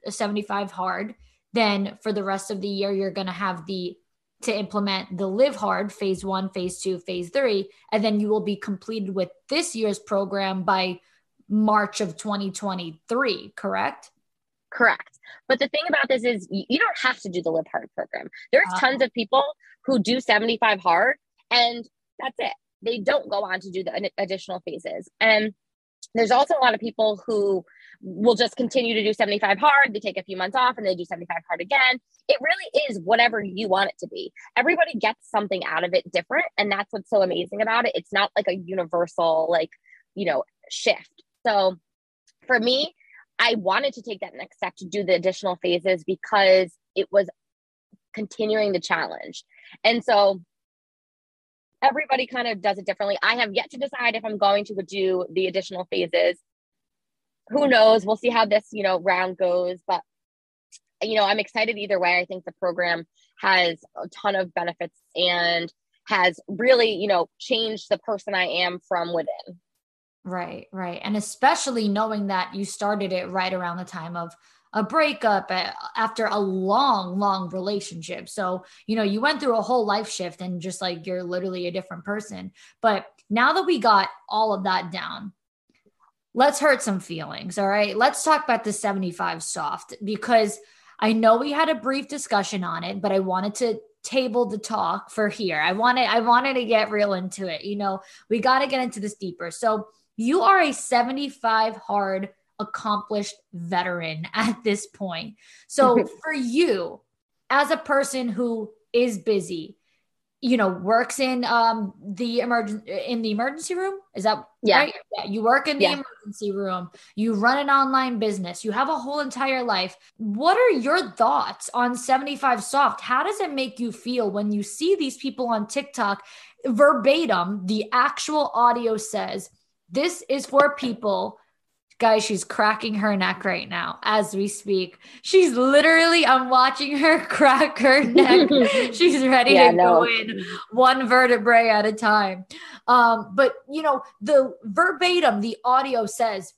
75 hard, then for the rest of the year, you're going to have the to implement the live hard phase one, phase two, phase three, and then you will be completed with this year's program by March of 2023, correct? Correct. But the thing about this is you don't have to do the live hard program. There's uh-huh. tons of people who do 75 hard and that's it. They don't go on to do the additional phases. And there's also a lot of people who will just continue to do 75 hard. They take a few months off and they do 75 hard again. It really is whatever you want it to be. Everybody gets something out of it different. And that's what's so amazing about it. It's not like a universal, like, you know, shift. So for me, I wanted to take that next step to do the additional phases because it was continuing the challenge. And so everybody kind of does it differently. I have yet to decide if I'm going to do the additional phases. Who knows? We'll see how this, you know, round goes, but you know, I'm excited either way. I think the program has a ton of benefits and has really, you know, changed the person I am from within. Right, right. And especially knowing that you started it right around the time of a breakup uh, after a long, long relationship. So, you know, you went through a whole life shift and just like you're literally a different person. But now that we got all of that down, let's hurt some feelings. All right. Let's talk about the 75 soft because I know we had a brief discussion on it, but I wanted to table the talk for here. I wanted I wanted to get real into it. You know, we got to get into this deeper. So, you are a 75 hard accomplished veteran at this point. So for you, as a person who is busy, you know, works in um the emergency in the emergency room. Is that yeah. right? Yeah. You work in the yeah. emergency room. You run an online business. You have a whole entire life. What are your thoughts on 75 soft? How does it make you feel when you see these people on TikTok verbatim? The actual audio says this is for people Guys, she's cracking her neck right now as we speak. She's literally, I'm watching her crack her neck. she's ready yeah, to no. go in one vertebrae at a time. Um, but, you know, the verbatim, the audio says,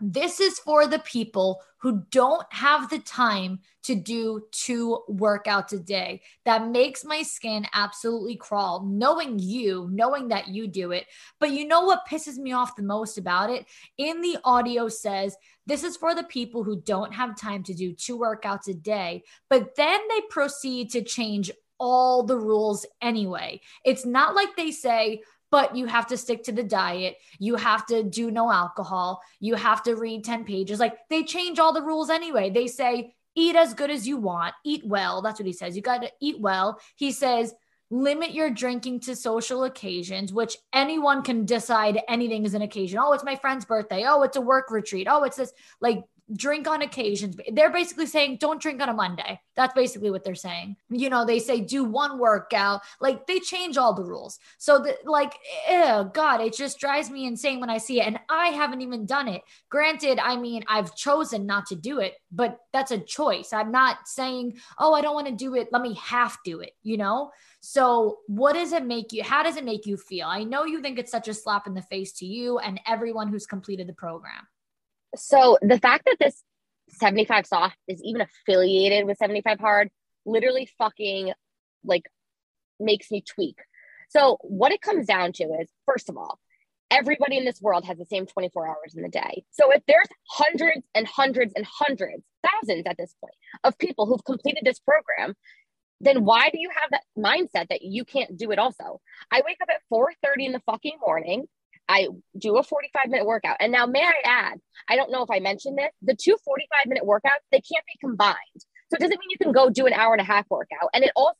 this is for the people who don't have the time to do two workouts a day. That makes my skin absolutely crawl, knowing you, knowing that you do it. But you know what pisses me off the most about it? In the audio says, this is for the people who don't have time to do two workouts a day. But then they proceed to change all the rules anyway. It's not like they say, but you have to stick to the diet. You have to do no alcohol. You have to read 10 pages. Like they change all the rules anyway. They say, eat as good as you want, eat well. That's what he says. You got to eat well. He says, limit your drinking to social occasions, which anyone can decide anything is an occasion. Oh, it's my friend's birthday. Oh, it's a work retreat. Oh, it's this. Like, drink on occasions. They're basically saying don't drink on a Monday. That's basically what they're saying. You know, they say do one workout. Like they change all the rules. So the, like, God, it just drives me insane when I see it. And I haven't even done it. Granted, I mean, I've chosen not to do it, but that's a choice. I'm not saying, oh, I don't want to do it. Let me half do it, you know? So, what does it make you? How does it make you feel? I know you think it's such a slap in the face to you and everyone who's completed the program. So the fact that this 75 soft is even affiliated with 75 hard literally fucking like makes me tweak. So what it comes down to is first of all, everybody in this world has the same 24 hours in the day. So if there's hundreds and hundreds and hundreds, thousands at this point of people who've completed this program, then why do you have that mindset that you can't do it also? I wake up at 4:30 in the fucking morning. I do a 45 minute workout. And now, may I add, I don't know if I mentioned this, the two 45 minute workouts, they can't be combined. So it doesn't mean you can go do an hour and a half workout. And it also,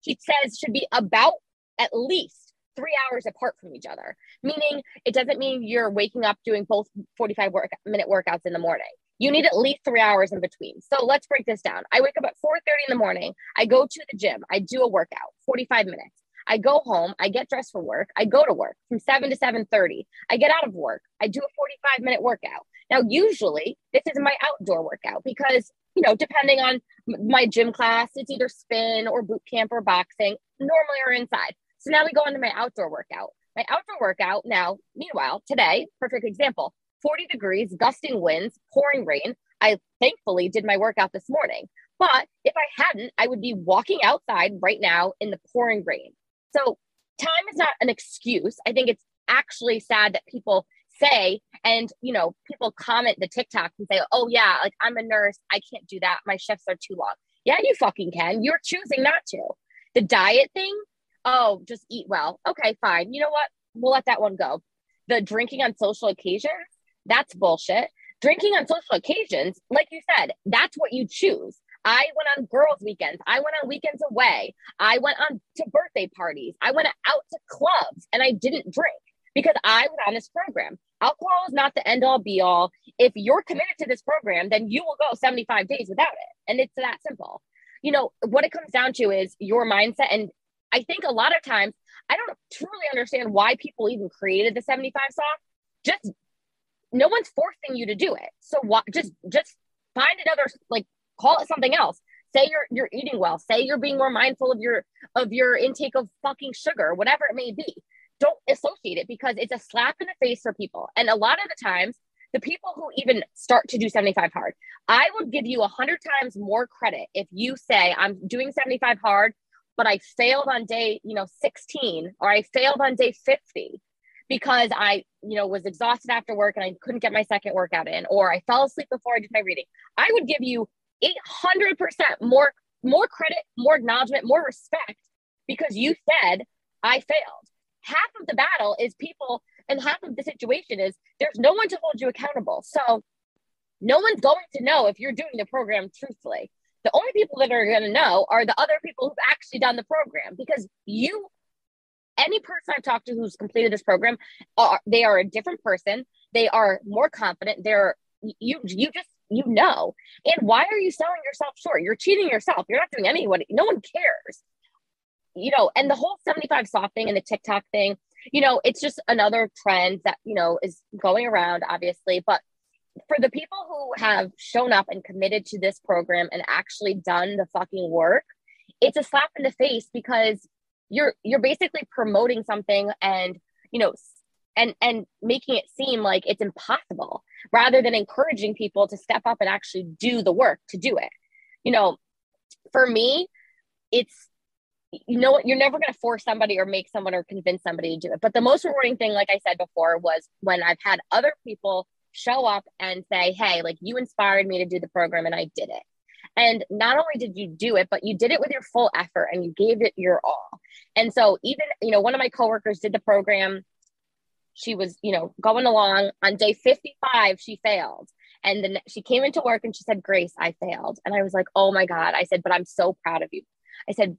he says, should be about at least three hours apart from each other, meaning it doesn't mean you're waking up doing both 45 work, minute workouts in the morning. You need at least three hours in between. So let's break this down. I wake up at 4:30 in the morning. I go to the gym. I do a workout, 45 minutes. I go home, I get dressed for work, I go to work from 7 to 7:30. I get out of work, I do a 45 minute workout. Now, usually this is my outdoor workout because, you know, depending on my gym class, it's either spin or boot camp or boxing, normally are inside. So now we go into my outdoor workout. My outdoor workout now, meanwhile, today, perfect example 40 degrees, gusting winds, pouring rain. I thankfully did my workout this morning. But if I hadn't, I would be walking outside right now in the pouring rain. So time is not an excuse. I think it's actually sad that people say and you know people comment the tiktok and say oh yeah like i'm a nurse. I can't do that. My shifts are too long. Yeah you fucking can. You're choosing not to. The diet thing oh just eat well. Okay fine. You know what? We'll let that one go. The drinking on social occasions that's bullshit. Drinking on social occasions like you said that's what you choose I went on girls' weekends. I went on weekends away. I went on to birthday parties. I went out to clubs and I didn't drink because I was on this program. Alcohol is not the end all be all. If you're committed to this program, then you will go 75 days without it. And it's that simple. You know, what it comes down to is your mindset. And I think a lot of times, I don't truly understand why people even created the 75 soft. Just no one's forcing you to do it. So what just just find another like call it something else. Say you're you're eating well. Say you're being more mindful of your of your intake of fucking sugar whatever it may be. Don't associate it because it's a slap in the face for people. And a lot of the times the people who even start to do 75 hard i would give you 100 times more credit if you say i'm doing 75 hard but i failed on day you know 16 or i failed on day 50 because I, you know, was exhausted after work and I couldn't get my second workout in, or I fell asleep before I did my reading. I would give you 800% more more credit, more acknowledgement, more respect because you said I failed. Half of the battle is people and half of the situation is there's no one to hold you accountable. So no one's going to know if you're doing the program truthfully. The only people that are going to know are the other people who've actually done the program because you any person I've talked to who's completed this program are they are a different person. They are more confident. They're you you just you know. And why are you selling yourself short? You're cheating yourself. You're not doing anyone, no one cares. You know, and the whole 75 soft thing and the TikTok thing, you know, it's just another trend that, you know, is going around, obviously. But for the people who have shown up and committed to this program and actually done the fucking work, it's a slap in the face because you're you're basically promoting something and you know and and making it seem like it's impossible rather than encouraging people to step up and actually do the work to do it. You know for me it's you know you're never going to force somebody or make someone or convince somebody to do it. But the most rewarding thing like i said before was when i've had other people show up and say hey like you inspired me to do the program and i did it. And not only did you do it but you did it with your full effort and you gave it your all. And so even you know one of my coworkers did the program she was, you know, going along on day 55, she failed. And then she came into work and she said, Grace, I failed. And I was like, oh my God. I said, but I'm so proud of you. I said,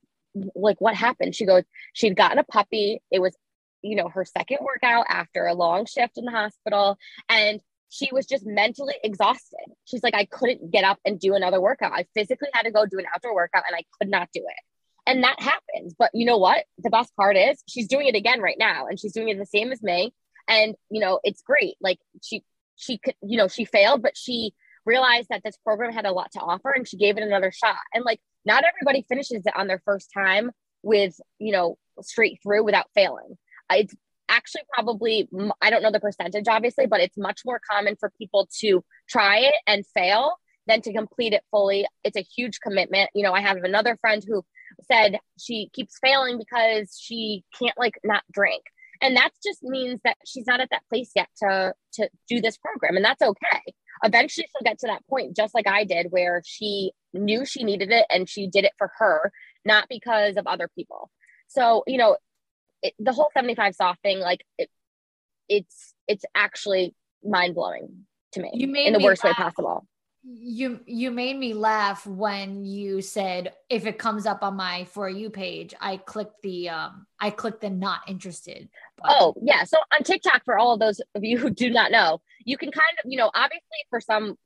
like, what happened? She goes, she'd gotten a puppy. It was, you know, her second workout after a long shift in the hospital. And she was just mentally exhausted. She's like, I couldn't get up and do another workout. I physically had to go do an outdoor workout and I could not do it. And that happens. But you know what? The best part is she's doing it again right now and she's doing it the same as me. And, you know, it's great. Like she, she could, you know, she failed, but she realized that this program had a lot to offer and she gave it another shot. And like, not everybody finishes it on their first time with, you know, straight through without failing. Uh, it's actually probably, I don't know the percentage obviously, but it's much more common for people to try it and fail than to complete it fully. It's a huge commitment. You know, I have another friend who said she keeps failing because she can't like not drink. And that just means that she's not at that place yet to to do this program. And that's okay. Eventually she'll get to that point, just like I did, where she knew she needed it and she did it for her, not because of other people. So, you know, it, the whole 75 soft thing, like it, it's it's actually mind blowing to me you made in the worst laugh. way possible you you made me laugh when you said if it comes up on my for you page i click the um i click the not interested button. oh yeah. So on tiktok for all of those of you who do not know you can kind of you know obviously for some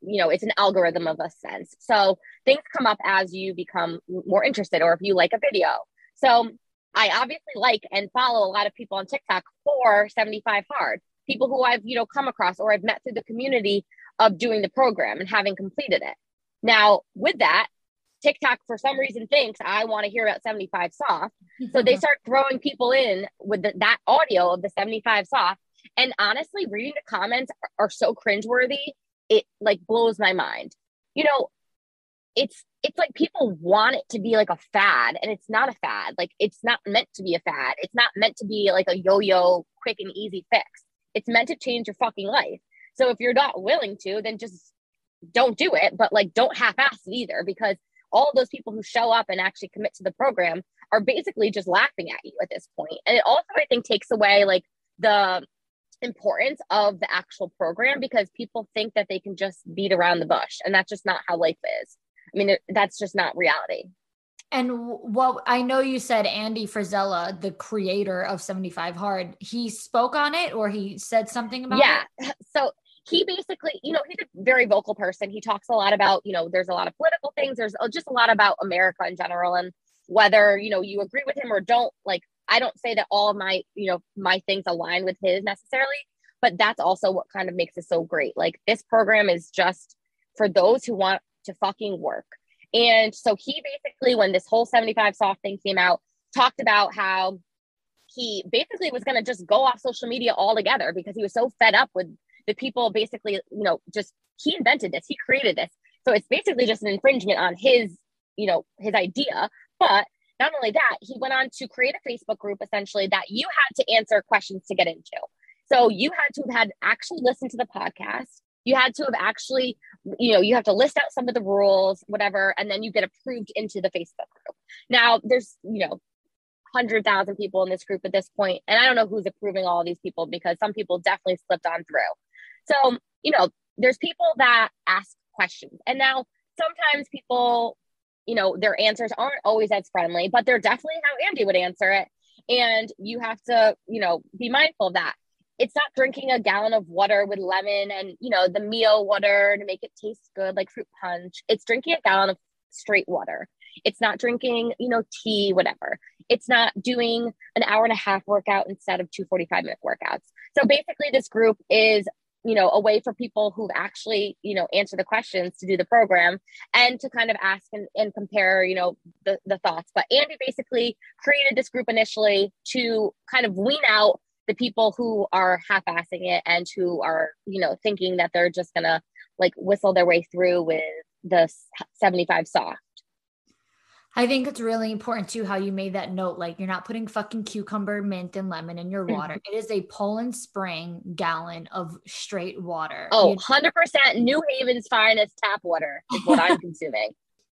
you know it's an algorithm of a sense. So things come up as you become more interested or if you like a video. So i obviously like and follow a lot of people on tiktok for 75 hard. People who i've you know come across or i've met through the community of doing the program and having completed it. Now, with that, TikTok for some reason thinks I want to hear about 75 soft. So they start throwing people in with the, that audio of the 75 soft. And honestly, reading the comments are, are so cringeworthy. It like blows my mind. You know, it's it's like people want it to be like a fad and it's not a fad. Like it's not meant to be a fad. It's not meant to be like a yo-yo quick and easy fix. It's meant to change your fucking life. So if you're not willing to, then just don't do it, but like don't half ass it either because all those people who show up and actually commit to the program are basically just laughing at you at this point. And it also, I think, takes away like the importance of the actual program because people think that they can just beat around the bush. And that's just not how life is. I mean, that's just not reality. And what I know you said Andy Frisella, the creator of 75 Hard, he spoke on it or he said something about yeah. it? Yeah. So he basically, you know, he's a very vocal person. He talks a lot about, you know, there's a lot of political things. There's uh, just a lot about America in general. And whether, you know, you agree with him or don't, like, I don't say that all of my, you know, my things align with his necessarily, but that's also what kind of makes it so great. Like, this program is just for those who want to fucking work. And so he basically, when this whole 75 soft thing came out, talked about how he basically was going to just go off social media altogether because he was so fed up with the people basically, you know, just he invented this, he created this. So it's basically just an infringement on his, you know, his idea. But not only that, he went on to create a Facebook group essentially that you had to answer questions to get into. So you had to have had actually listened to the podcast. You had to have actually, you know, you have to list out some of the rules, whatever, and then you get approved into the Facebook group. Now, there's, you know, 100,000 people in this group at this point, and I don't know who's approving all these people because some people definitely slipped on through. So, you know, there's people that ask questions. And now sometimes people, you know, their answers aren't always as friendly, but they're definitely how Andy would answer it. And you have to, you know, be mindful of that. It's not drinking a gallon of water with lemon and, you know, the meal water to make it taste good, like fruit punch. It's drinking a gallon of straight water. It's not drinking, you know, tea, whatever. It's not doing an hour and a half workout instead of two 45 minute workouts. So basically, this group is you know a way for people who've actually you know answer the questions to do the program and to kind of ask and, and compare you know the, the thoughts. But andy basically created this group initially to kind of wean out the people who are half-assing it and who are you know thinking that they're just gonna like whistle their way through with the 75 soft I think it's really important too how you made that note. Like you're not putting fucking cucumber, mint, and lemon in your mm-hmm. water. it is a Poland Spring gallon of straight water. Oh, 100% New Haven's finest tap water is what I'm consuming.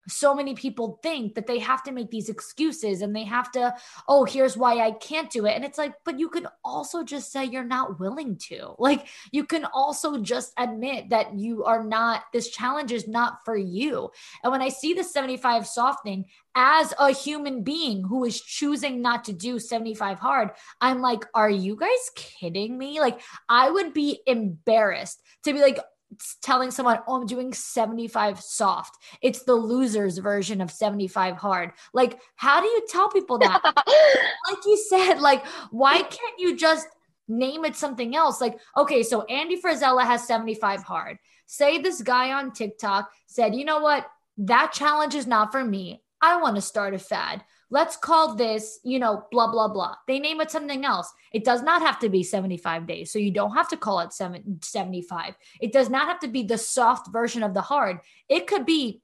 So many people think that they have to make these excuses and they have to, oh, here's why I can't do it. And it's like, but you can also just say you're not willing to. Like, you can also just admit that you are not, this challenge is not for you. And when I see the 75 softening as a human being who is choosing not to do 75 hard, I'm like, are you guys kidding me? Like, I would be embarrassed to be like, telling someone, oh, I'm doing 75 soft. It's the loser's version of 75 hard. Like, how do you tell people that? like you said, like, why can't you just name it something else? Like, okay, so Andy Frisella has 75 hard. Say this guy on TikTok said, you know what? That challenge is not for me. I want to start a fad let's call this, you know, blah, blah, blah. They name it something else. It does not have to be 75 days. So you don't have to call it 75. It does not have to be the soft version of the hard. It could be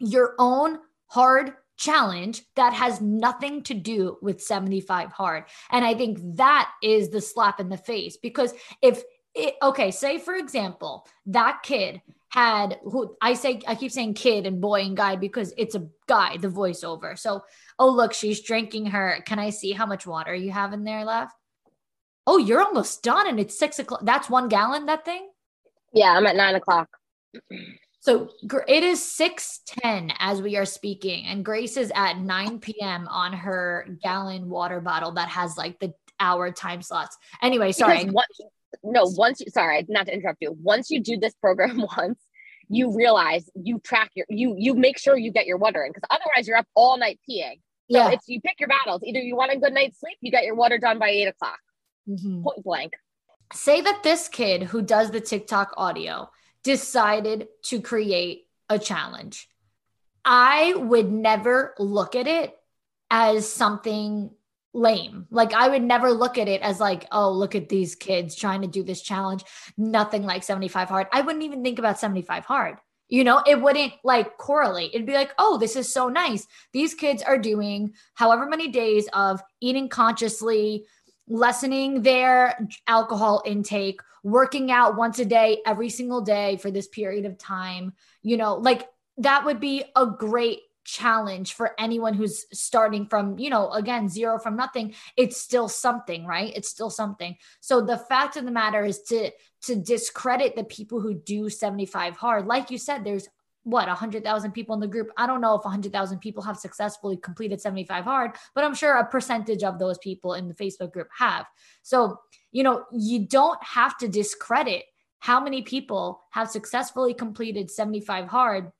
your own hard challenge that has nothing to do with 75 hard. And I think that is the slap in the face because if it, okay, say for example, that kid had who I say I keep saying kid and boy and guy because it's a guy, the voiceover. So, oh look, she's drinking her. Can I see how much water you have in there left? Oh, you're almost done, and it's six o'clock. That's one gallon. That thing. Yeah, I'm at nine o'clock. So it is six ten as we are speaking, and Grace is at nine p.m. on her gallon water bottle that has like the hour time slots. Anyway, sorry Once, no, once you sorry, not to interrupt you. Once you do this program once, you realize you track your you you make sure you get your water in because otherwise you're up all night peeing. So yeah. it's you pick your battles. Either you want a good night's sleep, you get your water done by eight o'clock. Mm-hmm. Point blank. Say that this kid who does the TikTok audio decided to create a challenge. I would never look at it as something lame. Like I would never look at it as like, oh, look at these kids trying to do this challenge. Nothing like 75 hard. I wouldn't even think about 75 hard. You know, it wouldn't like correlate. It'd be like, oh, this is so nice. These kids are doing however many days of eating consciously, lessening their alcohol intake, working out once a day, every single day for this period of time. You know, like that would be a great challenge for anyone who's starting from, you know, again, zero from nothing, it's still something, right? It's still something. So the fact of the matter is to to discredit the people who do 75 hard. Like you said, there's what 100,000 people in the group. I don't know if 100,000 people have successfully completed 75 hard, but I'm sure a percentage of those people in the Facebook group have. So, you know, you don't have to discredit how many people have successfully completed 75 hard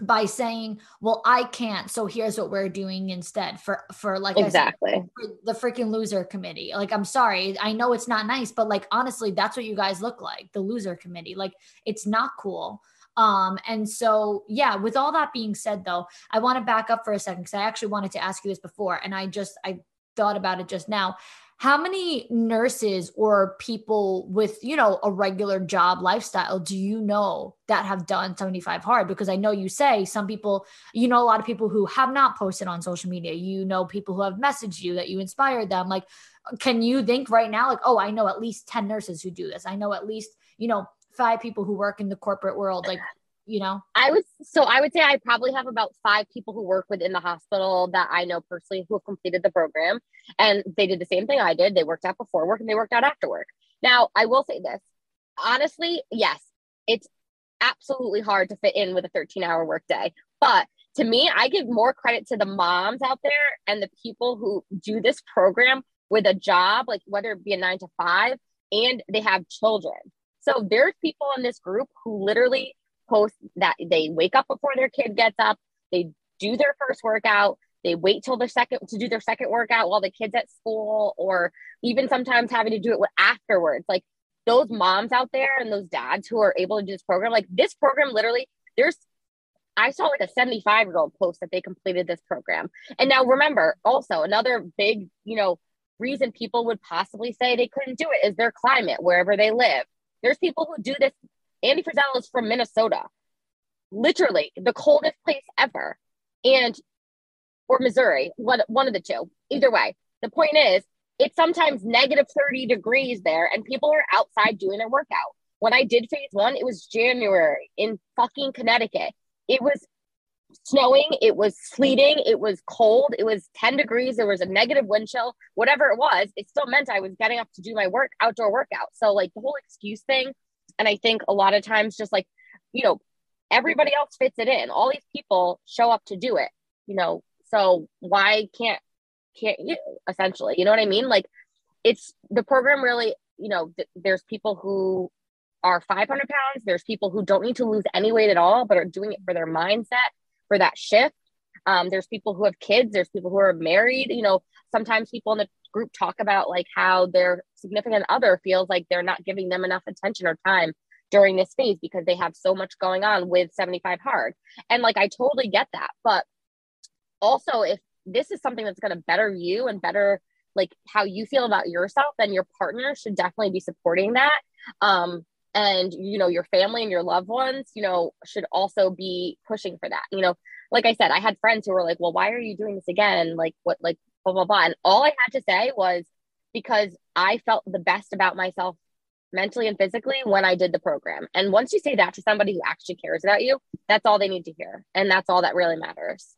by saying, "Well, I can't, so here's what we're doing instead." For for like exactly said, the freaking loser committee. Like, I'm sorry, I know it's not nice, but like honestly, that's what you guys look like, the loser committee. Like, it's not cool. Um, and so yeah, with all that being said, though, I want to back up for a second because I actually wanted to ask you this before, and I just I thought about it just now how many nurses or people with you know a regular job lifestyle do you know that have done 75 hard? Because i know you say some people you know a lot of people who have not posted on social media you know people who have messaged you that you inspired them. Like can you think right now like oh i know at least 10 nurses who do this. I know at least you know five people who work in the corporate world. Like you know? I would so i would say i probably have about five people who work within the hospital that i know personally who have completed the program and they did the same thing i did. They worked out before work and they worked out after work. Now i will say this. Honestly yes it's absolutely hard to fit in with a 13 hour workday but to me i give more credit to the moms out there and the people who do this program with a job like whether it be a nine to five and they have children. So there's people in this group who literally post that they wake up before their kid gets up, they do their first workout, they wait till their second to do their second workout while the kid's at school, or even sometimes having to do it afterwards. Like those moms out there and those dads who are able to do this program, like this program literally, there's I saw like a 75 year old post that they completed this program. And now remember, also another big, you know, reason people would possibly say they couldn't do it is their climate, wherever they live. There's people who do this Andy Frisella is from Minnesota, literally the coldest place ever, and or Missouri, one one of the two. Either way, the point is, it's sometimes negative thirty degrees there, and people are outside doing their workout. When I did phase one, it was January in fucking Connecticut. It was snowing, it was sleeting, it was cold, it was 10 degrees, there was a negative wind chill, whatever it was, it still meant I was getting up to do my work, outdoor workout. So, like the whole excuse thing. And I think a lot of times, just like, you know, everybody else fits it in. All these people show up to do it, you know, so why can't, can't you essentially, you know what I mean? Like, it's the program really, you know, th- there's people who are 500 pounds. There's people who don't need to lose any weight at all, but are doing it for their mindset for that shift. Um, there's people who have kids, there's people who are married. You know, sometimes people in the group talk about like how their significant other feels like they're not giving them enough attention or time during this phase because they have so much going on with 75 hard. And like, I totally get that. But also, if this is something that's going to better you and better like how you feel about yourself, then your partner should definitely be supporting that. Um, and you know your family and your loved ones you know should also be pushing for that you know like i said i had friends who were like well why are you doing this again like what like blah blah blah. And all i had to say was because i felt the best about myself mentally and physically when i did the program. And once you say that to somebody who actually cares about you that's all they need to hear. And that's all that really matters.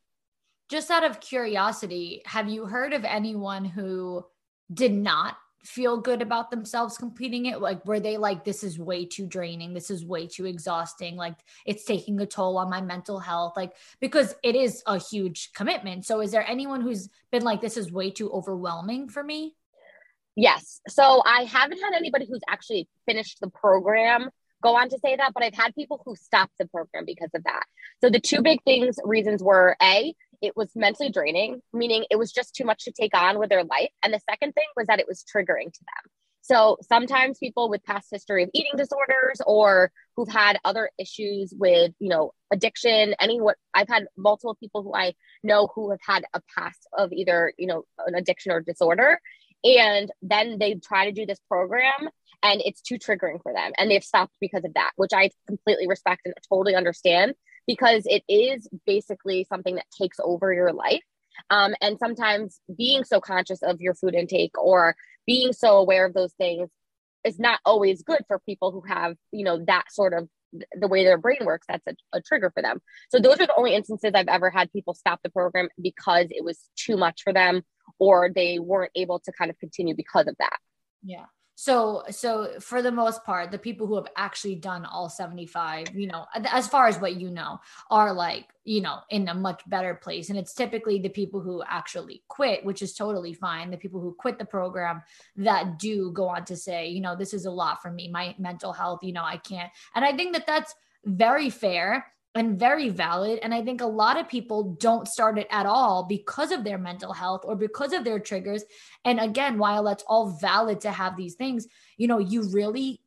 Just out of curiosity have you heard of anyone who did not feel good about themselves completing it? Like, were they like, this is way too draining? This is way too exhausting. Like, it's taking a toll on my mental health. Like, because it is a huge commitment. So, is there anyone who's been like, this is way too overwhelming for me? Yes. So, I haven't had anybody who's actually finished the program go on to say that, but I've had people who stopped the program because of that. So, the two big things, reasons were A, it was mentally draining, meaning it was just too much to take on with their life. And the second thing was that it was triggering to them. So sometimes people with past history of eating disorders or who've had other issues with, you know, addiction, any what I've had multiple people who I know who have had a past of either, you know, an addiction or disorder. And then they try to do this program and it's too triggering for them. And they've stopped because of that, which I completely respect and totally understand because it is basically something that takes over your life. Um, and sometimes being so conscious of your food intake or being so aware of those things is not always good for people who have, you know, that sort of the way their brain works, that's a, a trigger for them. So those are the only instances I've ever had people stop the program because it was too much for them or they weren't able to kind of continue because of that. Yeah. So, so for the most part, the people who have actually done all 75, you know, as far as what you know, are like, you know, in a much better place. And it's typically the people who actually quit, which is totally fine. The people who quit the program that do go on to say, you know, this is a lot for me, my mental health, you know, I can't. And I think that that's very fair and very valid. And I think a lot of people don't start it at all because of their mental health or because of their triggers. And again, while that's all valid to have these things, you know, you really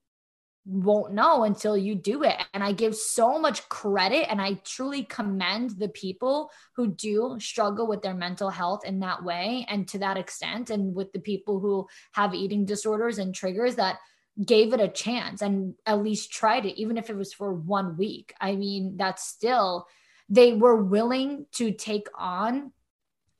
won't know until you do it. And I give so much credit and I truly commend the people who do struggle with their mental health in that way and to that extent. And with the people who have eating disorders and triggers that gave it a chance and at least tried it, even if it was for one week. I mean, that's still, they were willing to take on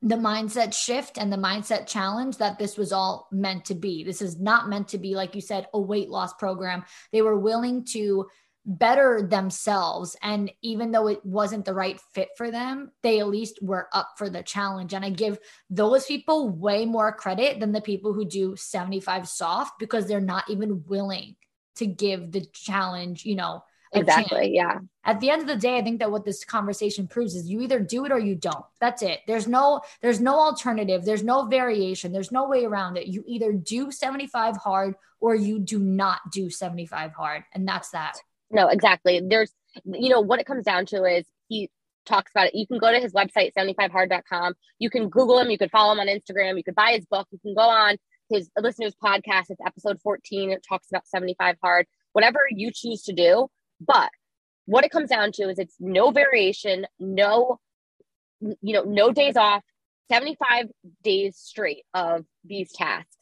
the mindset shift and the mindset challenge that this was all meant to be. This is not meant to be, like you said, a weight loss program. They were willing to better themselves. And even though it wasn't the right fit for them, they at least were up for the challenge. And I give those people way more credit than the people who do 75 soft because they're not even willing to give the challenge, you know. Exactly. Yeah. At the end of the day, I think that what this conversation proves is you either do it or you don't. That's it. There's no there's no alternative. There's no variation. There's no way around it. You either do 75 hard or you do not do 75 hard. And that's that. No, exactly. There's, you know, what it comes down to is he talks about it. You can go to his website, 75hard.com. You can Google him. You could follow him on Instagram. You could buy his book. You can go on his listeners podcast. It's episode 14. It talks about 75 hard, whatever you choose to do. But what it comes down to is it's no variation, no, you know, no days off, 75 days straight of these tasks.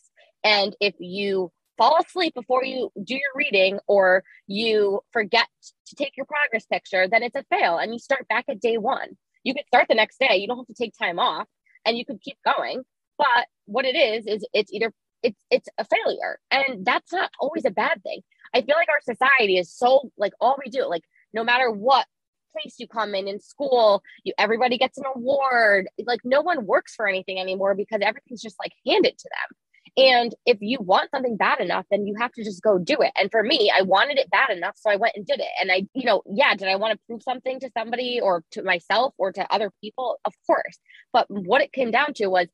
And if you fall asleep before you do your reading or you forget to take your progress picture, then it's a fail and you start back at day one. You can start the next day. You don't have to take time off and you can keep going. But what it is, is it's either it's it's a failure. And that's not always a bad thing. I feel like our society is so like all we do, like no matter what place you come in in school you everybody gets an award like no one works for anything anymore because everything's just like handed to them and if you want something bad enough, then you have to just go do it. And for me, I wanted it bad enough. So I went and did it. And I, you know, yeah, did I want to prove something to somebody or to myself or to other people? Of course. But what it came down to was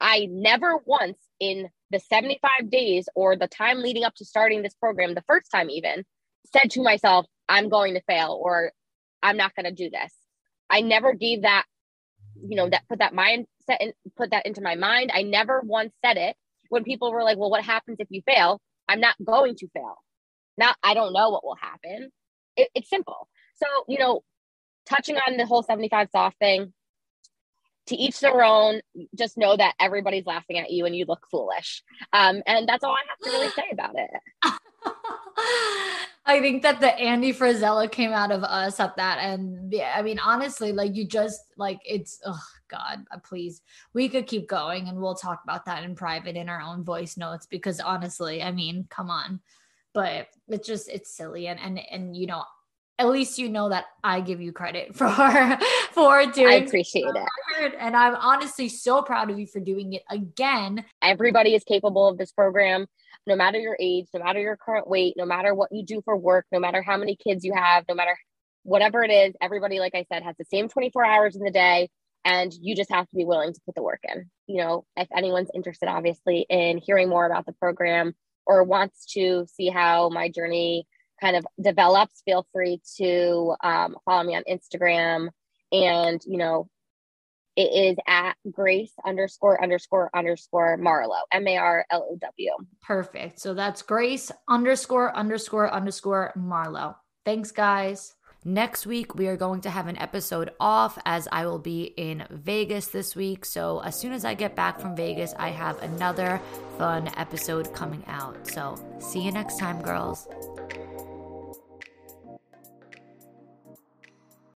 I never once in the 75 days or the time leading up to starting this program, the first time even, said to myself, I'm going to fail or I'm not going to do this. I never gave that, you know, that put that mindset and put that into my mind. I never once said it when people were like, well, what happens if you fail? I'm not going to fail. Not, I don't know what will happen. It, it's simple. So, you know, touching on the whole 75 soft thing, to each their own, just know that everybody's laughing at you and you look foolish. Um, and that's all I have to really say about it. I think that the Andy Frisella came out of us up that. And yeah, I mean, honestly, like you just like it's, oh God, uh, please. We could keep going and we'll talk about that in private in our own voice notes because honestly, I mean, come on. But it's just, it's silly. And, and, and, you know, at least you know that I give you credit for for doing. I appreciate it, and I'm honestly so proud of you for doing it again. Everybody is capable of this program no matter your age, no matter your current weight, no matter what you do for work, no matter how many kids you have, no matter whatever it is, everybody, like I said, has the same 24 hours in the day. And you just have to be willing to put the work in. You know, if anyone's interested, obviously, in hearing more about the program or wants to see how my journey kind of develops, feel free to um, follow me on Instagram and, you know, it is at Grace underscore underscore underscore Marlow, M A R L O W. Perfect. So that's Grace underscore underscore underscore Marlow. Thanks, guys. Next week, we are going to have an episode off as I will be in Vegas this week. So, as soon as I get back from Vegas, I have another fun episode coming out. So, see you next time, girls.